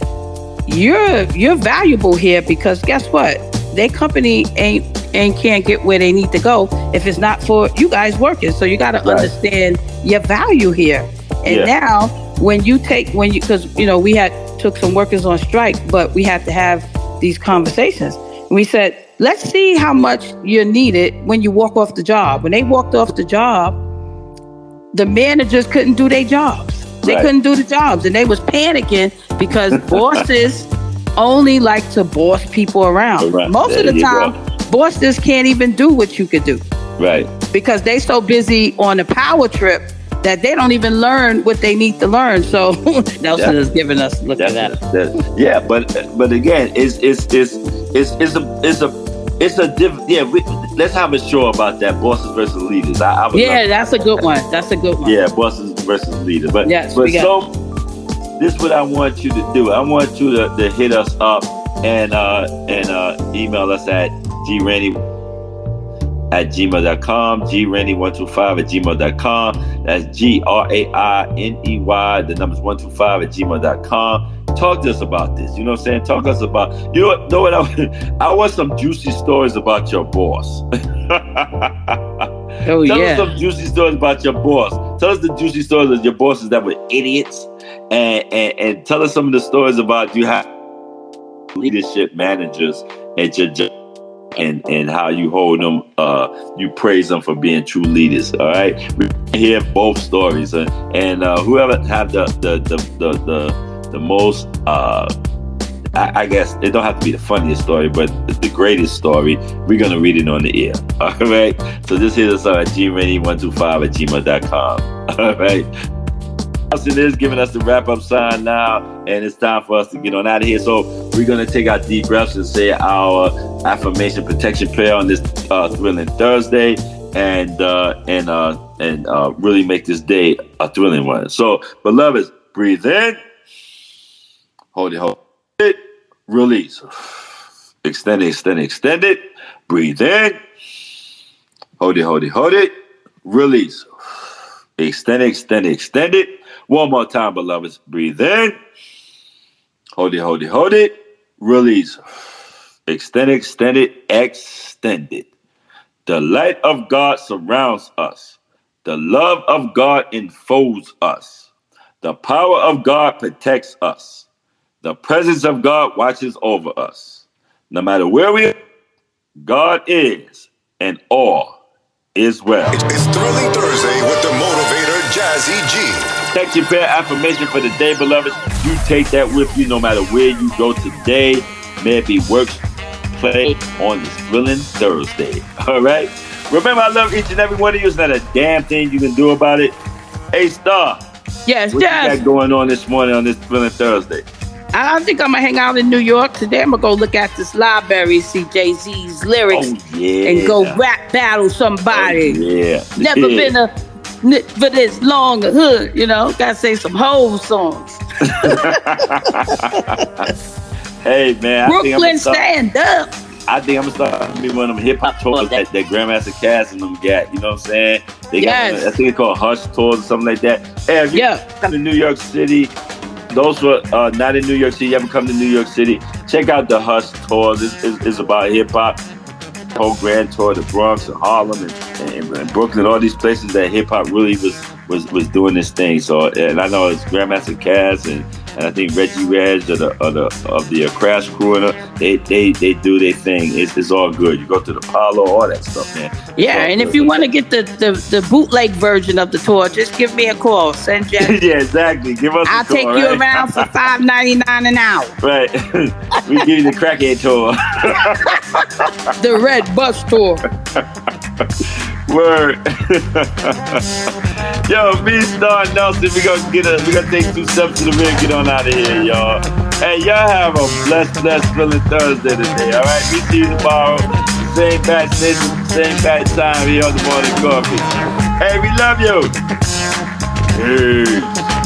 you're you're valuable here because guess what? Their company ain't and can't get where they need to go if it's not for you guys working. So you got to Right. understand your value here. And Yeah. now when you take when you because you know we had took some workers on strike, but we had to have these conversations. We said, let's see how much you're needed when you walk off the job. When they walked off the job, the managers couldn't do their jobs. They Right. couldn't do the jobs, and they was panicking because bosses only like to boss people around. Right. Most There of the time, go. bosses can't even do what you could do right. because they so busy on the power trip that they don't even learn what they need to learn. So Nelson is giving us look at that. that. Yeah, but but again, it's it's it's it's, it's a it's a it's a diff. Yeah, we, let's have a show about that bosses versus leaders. I, I Yeah, that's a good one. That's a good one. Yeah, bosses versus leaders. But Yes, but so this is what I want you to do. I want you to, to hit us up and uh and uh email us at granny at gmail.com, grainey125 at gmail.com. That's G R A I N E Y, the numbers 125 at gmail.com. Talk to us about this. You know what I'm saying? Talk to us about, you know what? Know what I, I want some juicy stories about your boss. Oh Tell yeah. us some juicy stories about your boss. Tell us the juicy stories of your bosses that were idiots, and and, and tell us some of the stories about you have leadership managers at your job. And, and how you hold them, uh, you praise them for being true leaders. All right, we hear both stories, uh, and uh, whoever have the the the the, the the most. Uh, I, I guess it don't have to be the funniest story, but the greatest story. We're gonna read it on the air. All right. So just hit us up at grainey125 at gmail.com. All right. Austin is giving us the wrap up sign now, and it's time for us to get on out of here. So we're gonna take our deep breaths and say our affirmation protection prayer on this uh, thrilling Thursday, and uh, and uh, and uh, really make this day a thrilling one. So, beloveds, breathe in, hold it, hold it, release, extend it, extend it, extend it. Breathe in, hold it, hold it, hold it, release, extend it, extend it, extend it. One more time, beloveds. Breathe in. Hold it, hold it, hold it. Release. Extend it, extend it, extend it. The light of God surrounds us. The love of God enfolds us. The power of God protects us. The presence of God watches over us. No matter where we are, God is, and all is well. It's Thrilling Thursday with the motivator Jazzy G. Text your prayer affirmation for the day, beloved. You take that with you no matter where you go today. May it be work, play on this thrilling Thursday. All right? Remember, I love each and every one of you. There's not a damn thing you can do about it. Hey, Starr. Yes, What you got going on this morning on this thrilling Thursday? I think I'm gonna hang out in New York today. I'm gonna go look at this library, see Jay Z's lyrics, Oh, yeah. and go rap battle somebody. Oh, yeah. Never Yeah. been a for this long a hood, you know. Gotta say some whole songs. Hey, man. I think I'm Brooklyn, gonna stand up. I think I'm gonna start me one of them hip hop tours that, that Grandmaster Caz and them got. You know what I'm saying? They got Yes. I think it's called Hush Tours or something like that. Hey, if you Yeah. come to New York City, those who are uh, not in New York City, you ever come to New York City, check out the Hush tour. It's, it's, it's about hip hop. Whole grand tour, the Bronx and Harlem and, and, and Brooklyn, all these places that hip hop really was was was doing this thing. So, and I know it's Grandmaster Caz and, and I think Reggie Reg of the of the of the uh, Crash Crew and uh, they they they do their thing. It's, it's all good. You go to the Apollo, all that stuff, man. It's Yeah, and if you want to get the, the the bootleg version of the tour, just give me a call. Send Jeff. yeah, exactly. Give us. a I'll take call, you right? around for five ninety nine an hour. right. we give you the crackhead tour. The Red Bus Tour. Word. Yo, me Starr Nelson, we gonna get a we gonna take two steps to the rear, get on out of here, y'all. Hey, y'all have a blessed, blessed, thrilling Thursday today. All right, we see you tomorrow. Same bad station, same bad time here on the morning coffee. Hey, we love you. Hey.